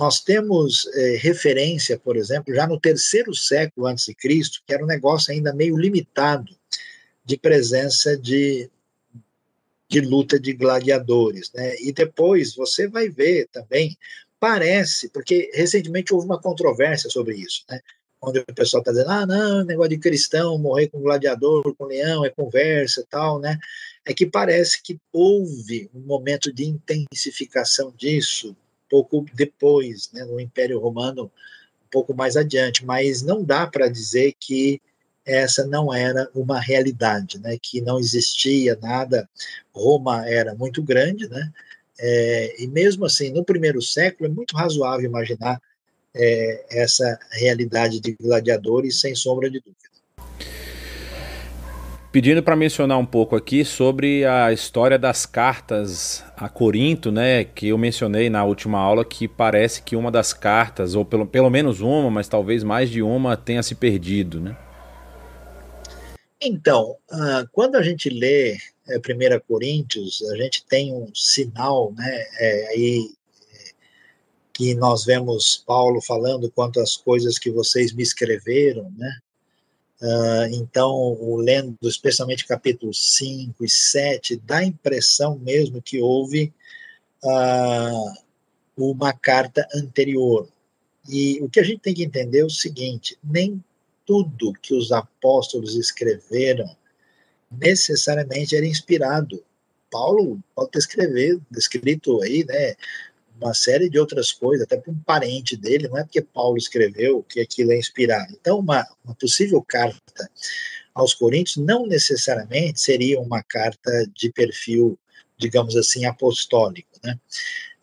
nós temos é, referência, por exemplo, já no terceiro século antes de Cristo, que era um negócio ainda meio limitado de presença de, de luta de gladiadores, né? E depois você vai ver também, parece, porque recentemente houve uma controvérsia sobre isso, né? onde o pessoal está dizendo, ah, não, negócio de cristão, morrer com gladiador, com leão, é conversa tal, né? É que parece que houve um momento de intensificação disso pouco depois, né, no Império Romano, um pouco mais adiante, mas não dá para dizer que essa não era uma realidade, né, que não existia nada, Roma era muito grande, né, é, e mesmo assim, no primeiro século, é muito razoável imaginar é, essa realidade de gladiadores, sem sombra de dúvida.
Pedindo para mencionar um pouco aqui sobre a história das cartas a Corinto, né, que eu mencionei na última aula, que parece que uma das cartas, ou pelo, pelo menos uma, mas talvez mais de uma, tenha se perdido, né?
Então, uh, quando a gente lê é, 1 Coríntios, a gente tem um sinal, né, é, aí que nós vemos Paulo falando quanto às coisas que vocês me escreveram, né? Uh, então, lendo especialmente capítulos 5 e 7, dá a impressão mesmo que houve uh, uma carta anterior. E o que a gente tem que entender é o seguinte: nem tudo que os apóstolos escreveram necessariamente era inspirado. Paulo pode ter escrever, escrito aí, né, uma série de outras coisas, até para um parente dele, não é porque Paulo escreveu que aquilo é inspirado. Então, uma, uma possível carta aos Coríntios não necessariamente seria uma carta de perfil, digamos assim, apostólico. Né?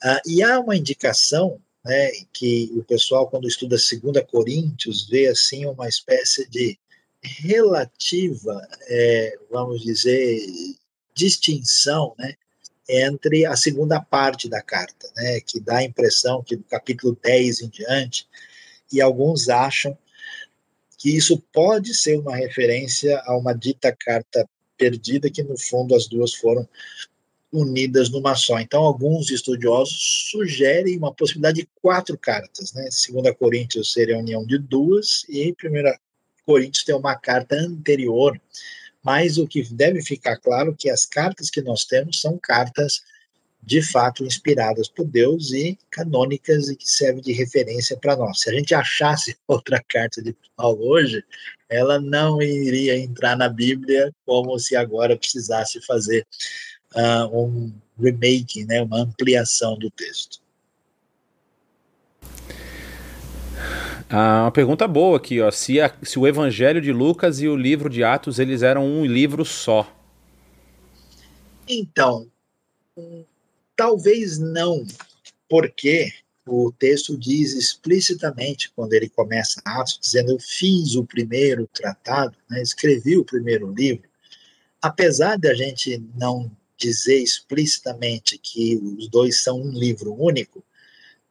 Ah, e há uma indicação né, que o pessoal, quando estuda 2 Coríntios, vê assim uma espécie de relativa, é, vamos dizer, distinção né, entre a segunda parte da carta, né, que dá a impressão que do capítulo 10 em diante, e alguns acham que isso pode ser uma referência a uma dita carta perdida, que no fundo as duas foram unidas numa só. Então, alguns estudiosos sugerem uma possibilidade de quatro cartas, né? Segunda Coríntios seria a união de duas e Primeira Coríntios tem uma carta anterior mas o que deve ficar claro é que as cartas que nós temos são cartas de fato inspiradas por Deus e canônicas e que servem de referência para nós. Se a gente achasse outra carta de Paulo hoje, ela não iria entrar na Bíblia como se agora precisasse fazer uh, um remake, né, uma ampliação do texto.
Ah, uma pergunta boa aqui, ó. Se, a, se o Evangelho de Lucas e o livro de Atos eles eram um livro só.
Então, talvez não, porque o texto diz explicitamente, quando ele começa Atos, dizendo: Eu fiz o primeiro tratado, né, escrevi o primeiro livro. Apesar de a gente não dizer explicitamente que os dois são um livro único,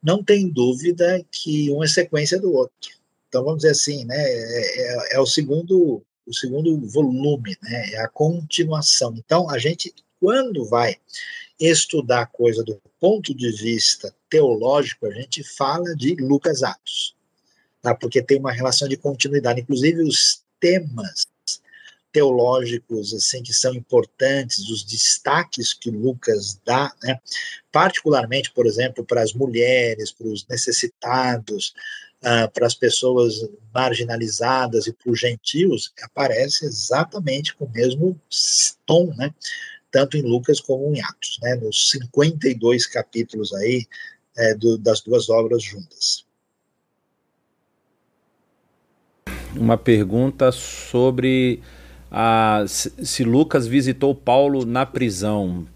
não tem dúvida que um é sequência do outro. Então vamos dizer assim, né? É, é, é o segundo o segundo volume, né? É a continuação. Então a gente quando vai estudar a coisa do ponto de vista teológico, a gente fala de Lucas Atos, tá? Porque tem uma relação de continuidade. Inclusive os temas teológicos assim que são importantes, os destaques que Lucas dá, né? particularmente, por exemplo, para as mulheres, para os necessitados, uh, para as pessoas marginalizadas e para os gentios, aparece exatamente com o mesmo tom, né? tanto em Lucas como em Atos, né? nos 52 capítulos aí é, do, das duas obras juntas.
Uma pergunta sobre a, se Lucas visitou Paulo na prisão.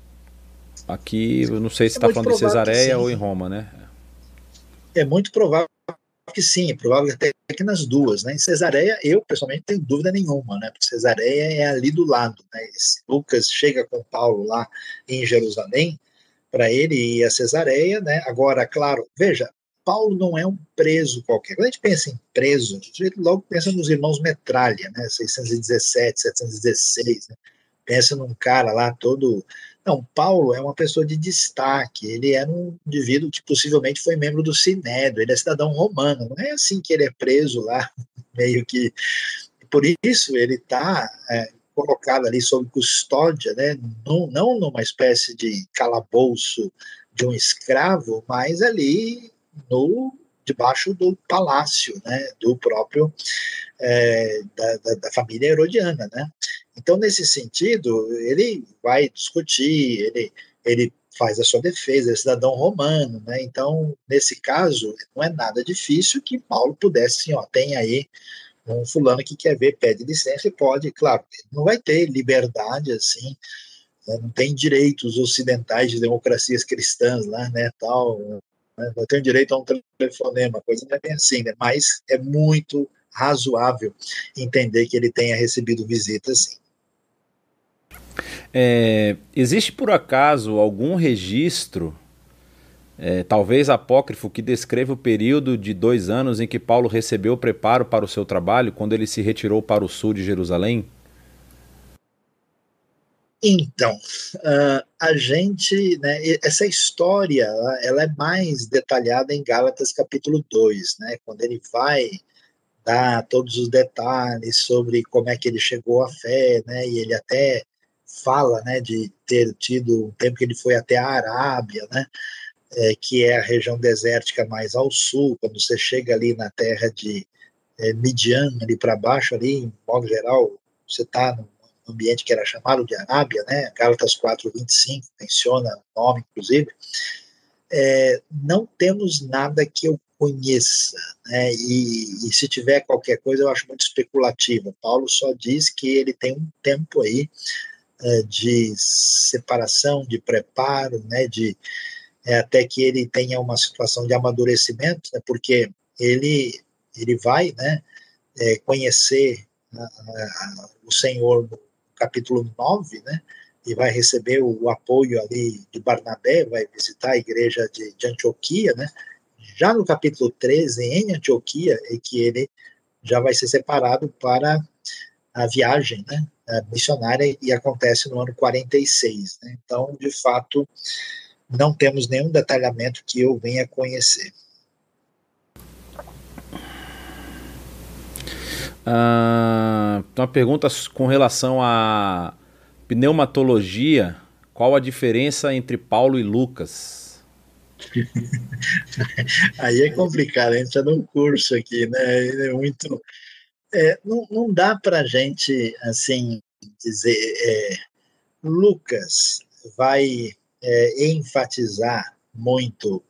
Aqui, eu não sei se está é falando de Cesareia ou em Roma, né?
É muito provável que sim, é provável até que nas duas, né? Em Cesareia, eu pessoalmente tenho dúvida nenhuma, né? Porque Cesareia é ali do lado, né? Se Lucas chega com Paulo lá em Jerusalém, para ele ir a Cesareia, né? Agora, claro, veja, Paulo não é um preso qualquer. Quando a gente pensa em preso, a gente logo pensa nos irmãos Metralha, né? 617, 716, né? Pensa num cara lá todo. Não, Paulo é uma pessoa de destaque. Ele era um indivíduo que possivelmente foi membro do Sinédrio, ele é cidadão romano. Não é assim que ele é preso lá, meio que. Por isso ele está é, colocado ali sob custódia, né? Não, não numa espécie de calabouço de um escravo, mas ali no debaixo do palácio, né, do próprio é, da, da, da, família herodiana, né. Então, nesse sentido, ele vai discutir, ele, ele faz a sua defesa, é cidadão romano, né? Então, nesse caso, não é nada difícil que Paulo pudesse, assim, ó, tem aí um fulano que quer ver, pede licença e pode, claro, não vai ter liberdade assim, né? não tem direitos ocidentais de democracias cristãs lá, né, tal, né? não tem direito a um telefonema, coisa não é bem assim, né? Mas é muito razoável entender que ele tenha recebido visitas, sim.
É, existe por acaso algum registro, é, talvez apócrifo, que descreva o período de dois anos em que Paulo recebeu o preparo para o seu trabalho, quando ele se retirou para o sul de Jerusalém?
Então, uh, a gente, né, essa história, ela é mais detalhada em Gálatas capítulo 2, né, quando ele vai dar todos os detalhes sobre como é que ele chegou à fé, né, e ele até fala, né, de ter tido um tempo que ele foi até a Arábia, né, é, que é a região desértica mais ao sul, quando você chega ali na terra de é, Midian, ali para baixo, ali, em modo geral, você está ambiente que era chamado de Arábia, né, Gálatas 4, 25, menciona o nome, inclusive, é, não temos nada que eu conheça, né, e, e, se tiver qualquer coisa eu acho muito especulativa. Paulo só diz que ele tem um tempo aí é, de separação, de preparo, né, de é, até que ele tenha uma situação de amadurecimento, né, porque ele ele vai, né, é, conhecer a, a, o Senhor no capítulo 9, né, e vai receber o, apoio ali de Barnabé, vai visitar a igreja de, de Antioquia, né, já no capítulo 13, em Antioquia, é que ele já vai ser separado para a viagem, né, missionária e acontece no ano 46. Né? Então, de fato, não temos nenhum detalhamento que eu venha conhecer.
Ah, uma pergunta com relação à pneumatologia. Qual a diferença entre Paulo e Lucas?
Aí é complicado, a gente está num curso aqui, né? É muito é, não, não dá para a gente, assim, dizer. É, Lucas vai é, enfatizar muito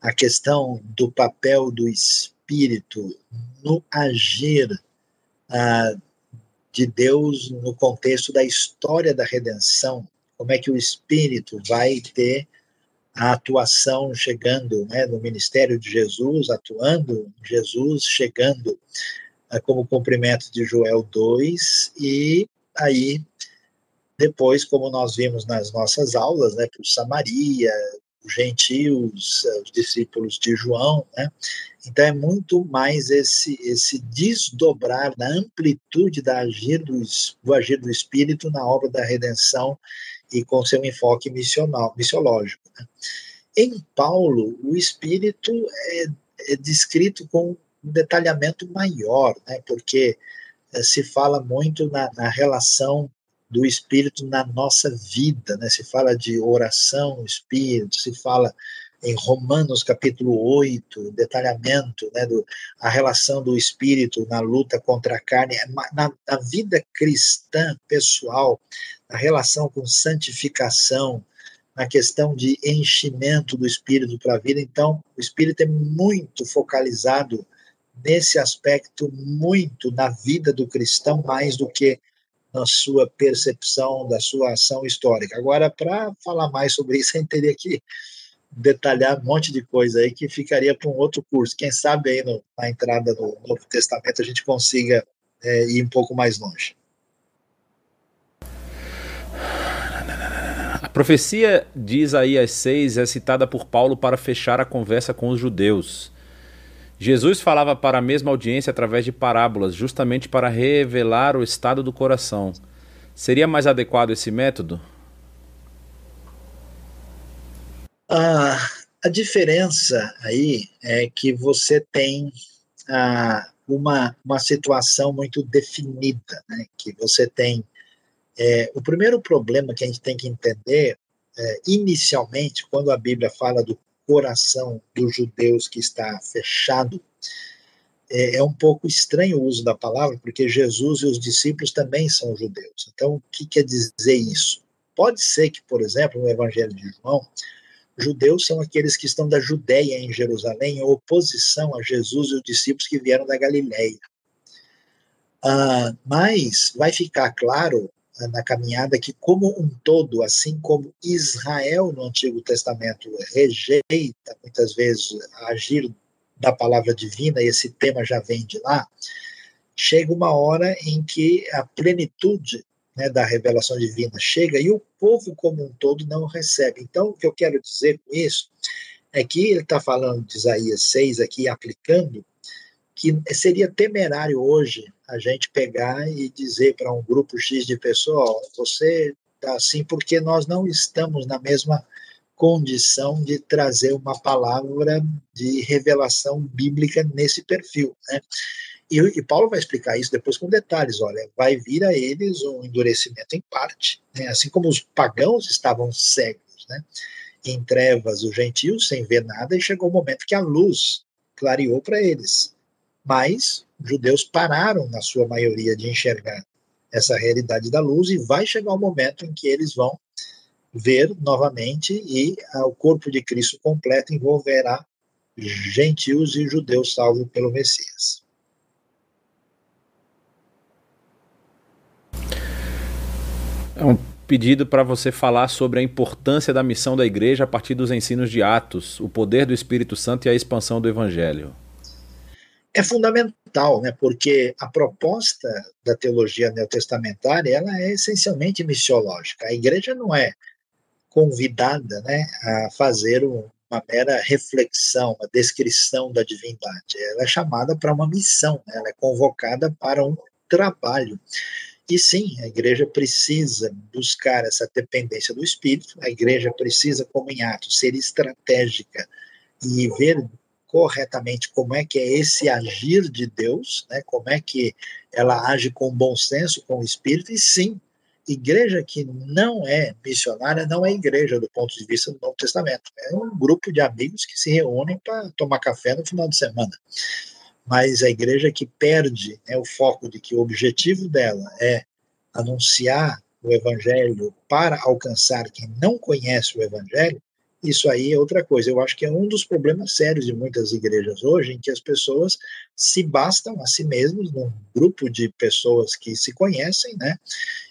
a questão do papel do espírito no agir de Deus no contexto da história da redenção, como é que o espírito vai ter a atuação chegando né, no ministério de Jesus, atuando Jesus, chegando né, como cumprimento de Joel 2, e aí depois, como nós vimos nas nossas aulas, né, para Samaria, os gentios, os discípulos de João, né? Então é muito mais esse esse desdobrar na amplitude da agir do, do agir do Espírito na obra da redenção e com seu enfoque missional, missiológico. Né? Em Paulo, o Espírito é, é descrito com um detalhamento maior, né, porque é, se fala muito na, na, relação do Espírito na nossa vida, né, se fala de oração, Espírito, se fala em Romanos capítulo 8, detalhamento, né, do, a relação do Espírito na luta contra a carne, é na, na vida cristã pessoal, a relação com santificação, na questão de enchimento do Espírito para a vida, então o Espírito é muito focalizado nesse aspecto muito na vida do cristão, mais do que na sua percepção da sua ação histórica. Agora, para falar mais sobre isso, a gente teria que detalhar um monte de coisa aí que ficaria para um outro curso. Quem sabe aí no, na entrada do Novo Testamento a gente consiga é, ir um pouco mais longe.
A profecia de Isaías 6 é citada por Paulo para fechar a conversa com os judeus. Jesus falava para a mesma audiência através de parábolas, justamente para revelar o estado do coração. Seria mais adequado esse método?
Ah, a diferença aí é que você tem ah, uma, uma situação muito definida, né? que você tem. É, o primeiro problema que a gente tem que entender, é, inicialmente, quando a Bíblia fala do coração dos judeus que está fechado. É, é, um pouco estranho o uso da palavra, porque Jesus e os discípulos também são judeus. Então, o que quer dizer isso? Pode ser que, por exemplo, no Evangelho de João, judeus são aqueles que estão da Judéia em Jerusalém, em oposição a Jesus e os discípulos que vieram da Galileia. Ah, mas vai ficar claro ah, na caminhada que, como um todo, assim como Israel no Antigo Testamento rejeita muitas vezes agir da palavra divina, e esse tema já vem de lá, chega uma hora em que a plenitude né, da revelação divina chega e o povo como um todo não recebe. Então, o que eu quero dizer com isso é que ele está falando de Isaías 6 aqui, aplicando, que seria temerário hoje a gente pegar e dizer para um grupo X de pessoas, você está assim porque nós não estamos na mesma condição de trazer uma palavra de revelação bíblica nesse perfil, né? E, e, Paulo vai explicar isso depois com detalhes. Olha, vai vir a eles um endurecimento em parte, né? assim como os pagãos estavam cegos, né? em trevas os gentios, sem ver nada, e chegou o momento que a luz clareou para eles. Mas os judeus pararam, na sua maioria, de enxergar essa realidade da luz, e vai chegar o momento em que eles vão ver novamente, e o corpo de Cristo completo envolverá gentios e judeus salvos pelo Messias.
É um pedido para você falar sobre a importância da missão da igreja a partir dos ensinos de Atos, o poder do Espírito Santo e a expansão do Evangelho.
É fundamental, né, porque a proposta da teologia neotestamentária ela é essencialmente missiológica. A igreja não é convidada né, a fazer uma mera reflexão, uma descrição da divindade. Ela é chamada para uma missão, né, ela é convocada para um trabalho. E sim, a igreja precisa buscar essa dependência do Espírito, a igreja precisa, como em Atos, ser estratégica e ver corretamente como é que é esse agir de Deus, né? como é que ela age com bom senso, com o Espírito, e sim, igreja que não é missionária não é igreja do ponto de vista do Novo Testamento. É um grupo de amigos que se reúnem para tomar café no final de semana mas a igreja que perde né, o foco de que o objetivo dela é anunciar o evangelho para alcançar quem não conhece o evangelho, isso aí é outra coisa. Eu acho que é um dos problemas sérios de muitas igrejas hoje, em que as pessoas se bastam a si mesmas, num grupo de pessoas que se conhecem, né,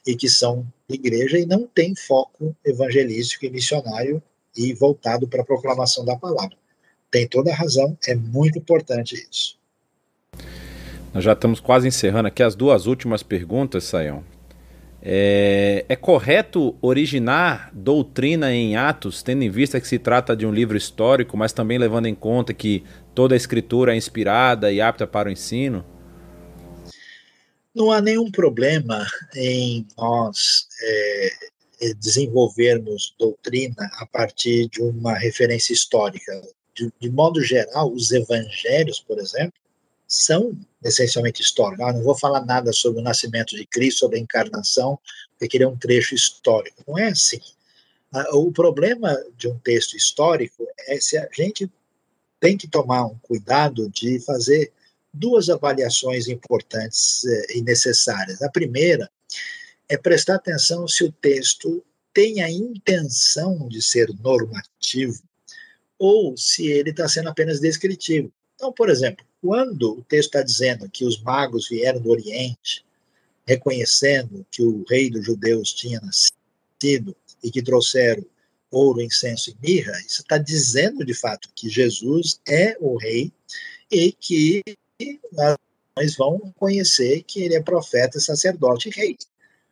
e que são igreja e não tem foco evangelístico e missionário e voltado para a proclamação da palavra. Tem toda a razão, é muito importante isso.
Nós já estamos quase encerrando aqui as duas últimas perguntas, Sayão. É, é, correto originar doutrina em Atos, tendo em vista que se trata de um livro histórico, mas também levando em conta que toda a escritura é inspirada e apta para o ensino?
Não há nenhum problema em nós é, é desenvolvermos doutrina a partir de uma referência histórica. De, de modo geral, os evangelhos, por exemplo, são essencialmente históricos. Ah, não vou falar nada sobre o nascimento de Cristo, sobre a encarnação, porque ele é um trecho histórico. Não é assim. Ah, o problema de um texto histórico é se a gente tem que tomar um cuidado de fazer duas avaliações importantes eh, e necessárias. A primeira é prestar atenção se o texto tem a intenção de ser normativo ou se ele está sendo apenas descritivo. Então, por exemplo, quando o texto está dizendo que os magos vieram do Oriente, reconhecendo que o rei dos judeus tinha nascido e que trouxeram ouro, incenso e mirra, isso está dizendo de fato que Jesus é o rei e que nós vão conhecer que ele é profeta, sacerdote e rei.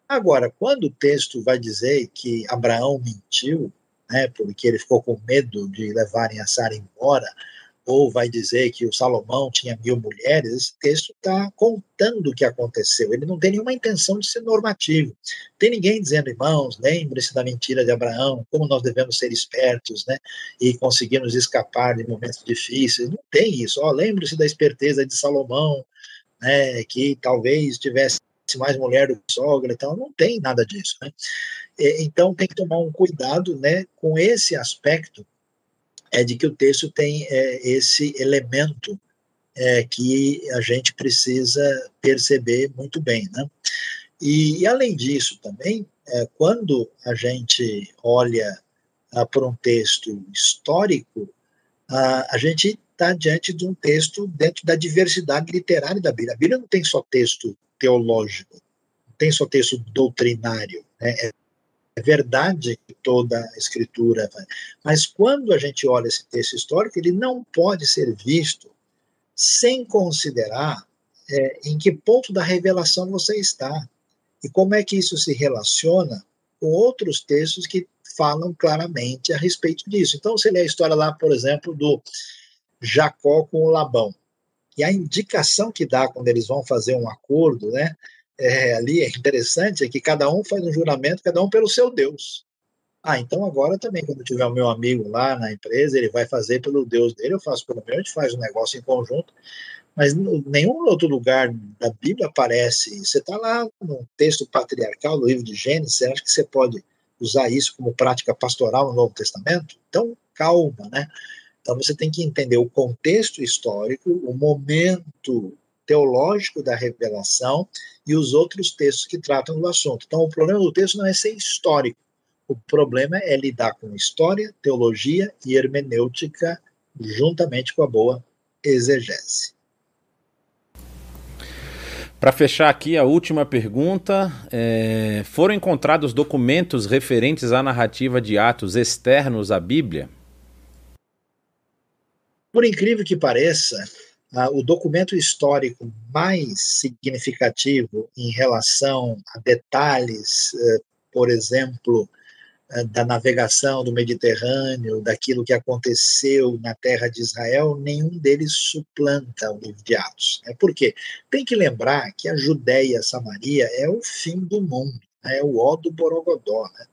Agora, quando o texto vai dizer que Abraão mentiu, né, porque ele ficou com medo de levarem a Sara embora, ou vai dizer que o Salomão tinha mil mulheres, esse texto está contando o que aconteceu. Ele não tem nenhuma intenção de ser normativo. Tem ninguém dizendo, irmãos, lembre-se da mentira de Abraão, como nós devemos ser espertos, né? E conseguirmos escapar de momentos difíceis. Não tem isso. Ó, lembre-se da esperteza de Salomão, né? Que talvez tivesse mais mulher do que sogra, então não tem nada disso, né? Então tem que tomar um cuidado, né, com esse aspecto é de que o texto tem é, esse elemento é, que a gente precisa perceber muito bem, né? E, e além disso também, é, quando a gente olha ah, para um texto histórico, ah, a gente está diante de um texto dentro da diversidade literária da Bíblia. A Bíblia não tem só texto teológico, não tem só texto doutrinário. Né? É, verdade toda a escritura, mas quando a gente olha esse texto histórico, ele não pode ser visto sem considerar é, em que ponto da revelação você está e como é que isso se relaciona com outros textos que falam claramente a respeito disso. Então, você lê a história lá, por exemplo, do Jacó com o Labão. E a indicação que dá quando eles vão fazer um acordo, né? É, ali é interessante, é que cada um faz um juramento, cada um pelo seu Deus. Ah, então agora também, quando tiver o meu amigo lá na empresa, ele vai fazer pelo Deus dele, eu faço pelo meu, a gente faz um negócio em conjunto. Mas em nenhum outro lugar da Bíblia aparece. Você está lá no texto patriarcal, no livro de Gênesis, você acha que você pode usar isso como prática pastoral no Novo Testamento? Então, calma, né? Então você tem que entender o contexto histórico, o momento teológico da revelação e os outros textos que tratam do assunto. Então o problema do texto não é ser histórico. O problema é lidar com história, teologia e hermenêutica juntamente com a boa exegese.
Para fechar aqui a última pergunta, é, foram encontrados documentos referentes à narrativa de Atos externos à Bíblia?
Por incrível que pareça, o documento histórico mais significativo em relação a detalhes, eh, por exemplo, eh, da navegação do Mediterrâneo, daquilo que aconteceu na terra de Israel, nenhum deles suplanta o livro de Atos. É Por quê? Tem que lembrar que a Judéia Samaria é o fim do mundo, né? é o ó do Borogodó. Né?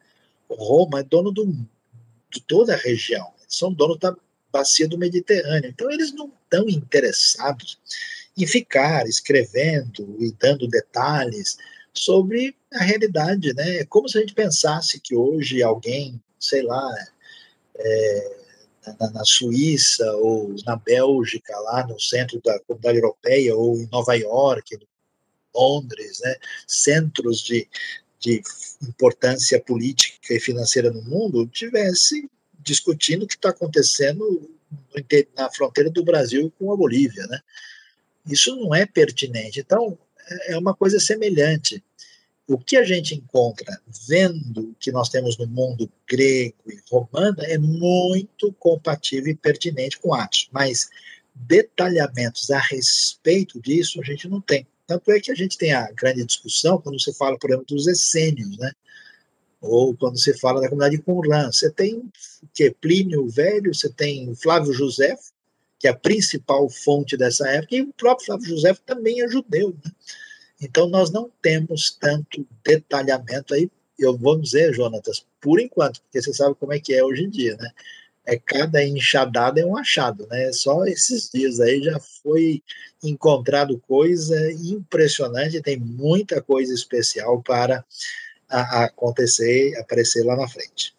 Roma é dono do, de toda a região, são donos da bacia do Mediterrâneo. Então, eles não estão interessados em ficar escrevendo e dando detalhes sobre a realidade, né? É como se a gente pensasse que hoje alguém, sei lá, é, na, na, Suíça ou na Bélgica, lá no centro da comunidade europeia, ou em Nova York, Londres, né? Centros de, de importância política e financeira no mundo, tivesse discutindo o que está acontecendo na fronteira do Brasil com a Bolívia, né? Isso não é pertinente. Então, é uma coisa semelhante. O que a gente encontra vendo o que nós temos no mundo grego e romano é muito compatível e pertinente com Atos, mas detalhamentos a respeito disso a gente não tem. Tanto é que a gente tem a grande discussão quando se fala, por exemplo, dos essênios, né? Ou quando se fala da comunidade de Qumran, você tem que Plínio Velho, você tem Flávio José, que é a principal fonte dessa época, e o próprio Flávio José também é judeu. Né? Então nós não temos tanto detalhamento aí, eu vou dizer, Jonatas, por enquanto, porque você sabe como é que é hoje em dia, né? É cada enxadada é um achado, né? Só esses dias aí já foi encontrado coisa impressionante, tem muita coisa especial para a, acontecer, aparecer lá na frente.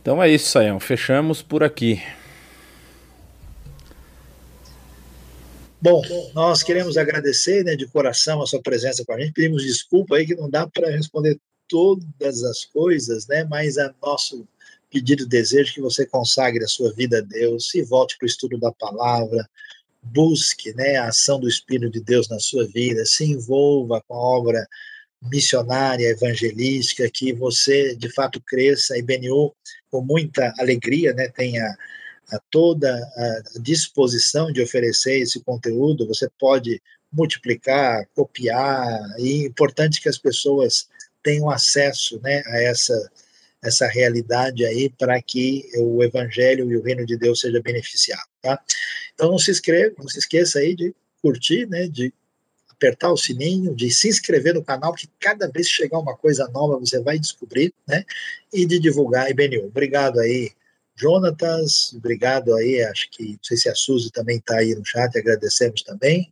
Então é isso, Sayão. Fechamos por aqui.
Bom, nós queremos agradecer né, de coração a sua presença com a gente. Pedimos desculpa aí que não dá para responder todas as coisas, né? Mas a nosso pedido, desejo que você consagre a sua vida a Deus e volte para o estudo da palavra, busque, né, a ação do Espírito de Deus na sua vida, se envolva com a obra missionária, evangelística, que você de fato cresça e BNU com muita alegria, né, tenha a toda a disposição de oferecer esse conteúdo, você pode multiplicar, copiar, e é importante que as pessoas tenham acesso né, a essa, essa realidade aí para que o evangelho e o reino de Deus seja beneficiado, tá? Então não se inscreva, não se esqueça aí de curtir, né, de apertar o sininho, de se inscrever no canal, que cada vez que chegar uma coisa nova você vai descobrir, né? E de divulgar a IBNU. Obrigado aí, Jonatas, obrigado aí, acho que, não sei se a Suzy também está aí no chat, agradecemos também.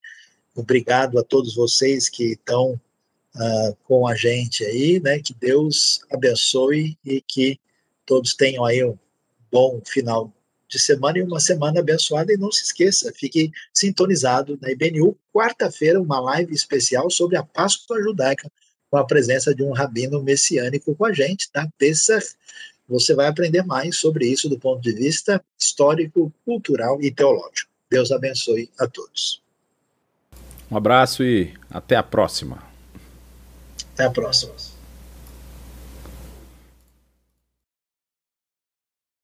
Obrigado a todos vocês que estão uh, com a gente aí, né? Que Deus abençoe e que todos tenham aí um bom final de semana e uma semana abençoada. E não se esqueça, fique sintonizado na IBNU, quarta-feira, uma live especial sobre a Páscoa Judaica, com a presença de um rabino messiânico com a gente, tá? Terça, você vai aprender mais sobre isso do ponto de vista histórico, cultural e teológico. Deus abençoe a todos.
Um abraço e até a próxima.
Até a próxima.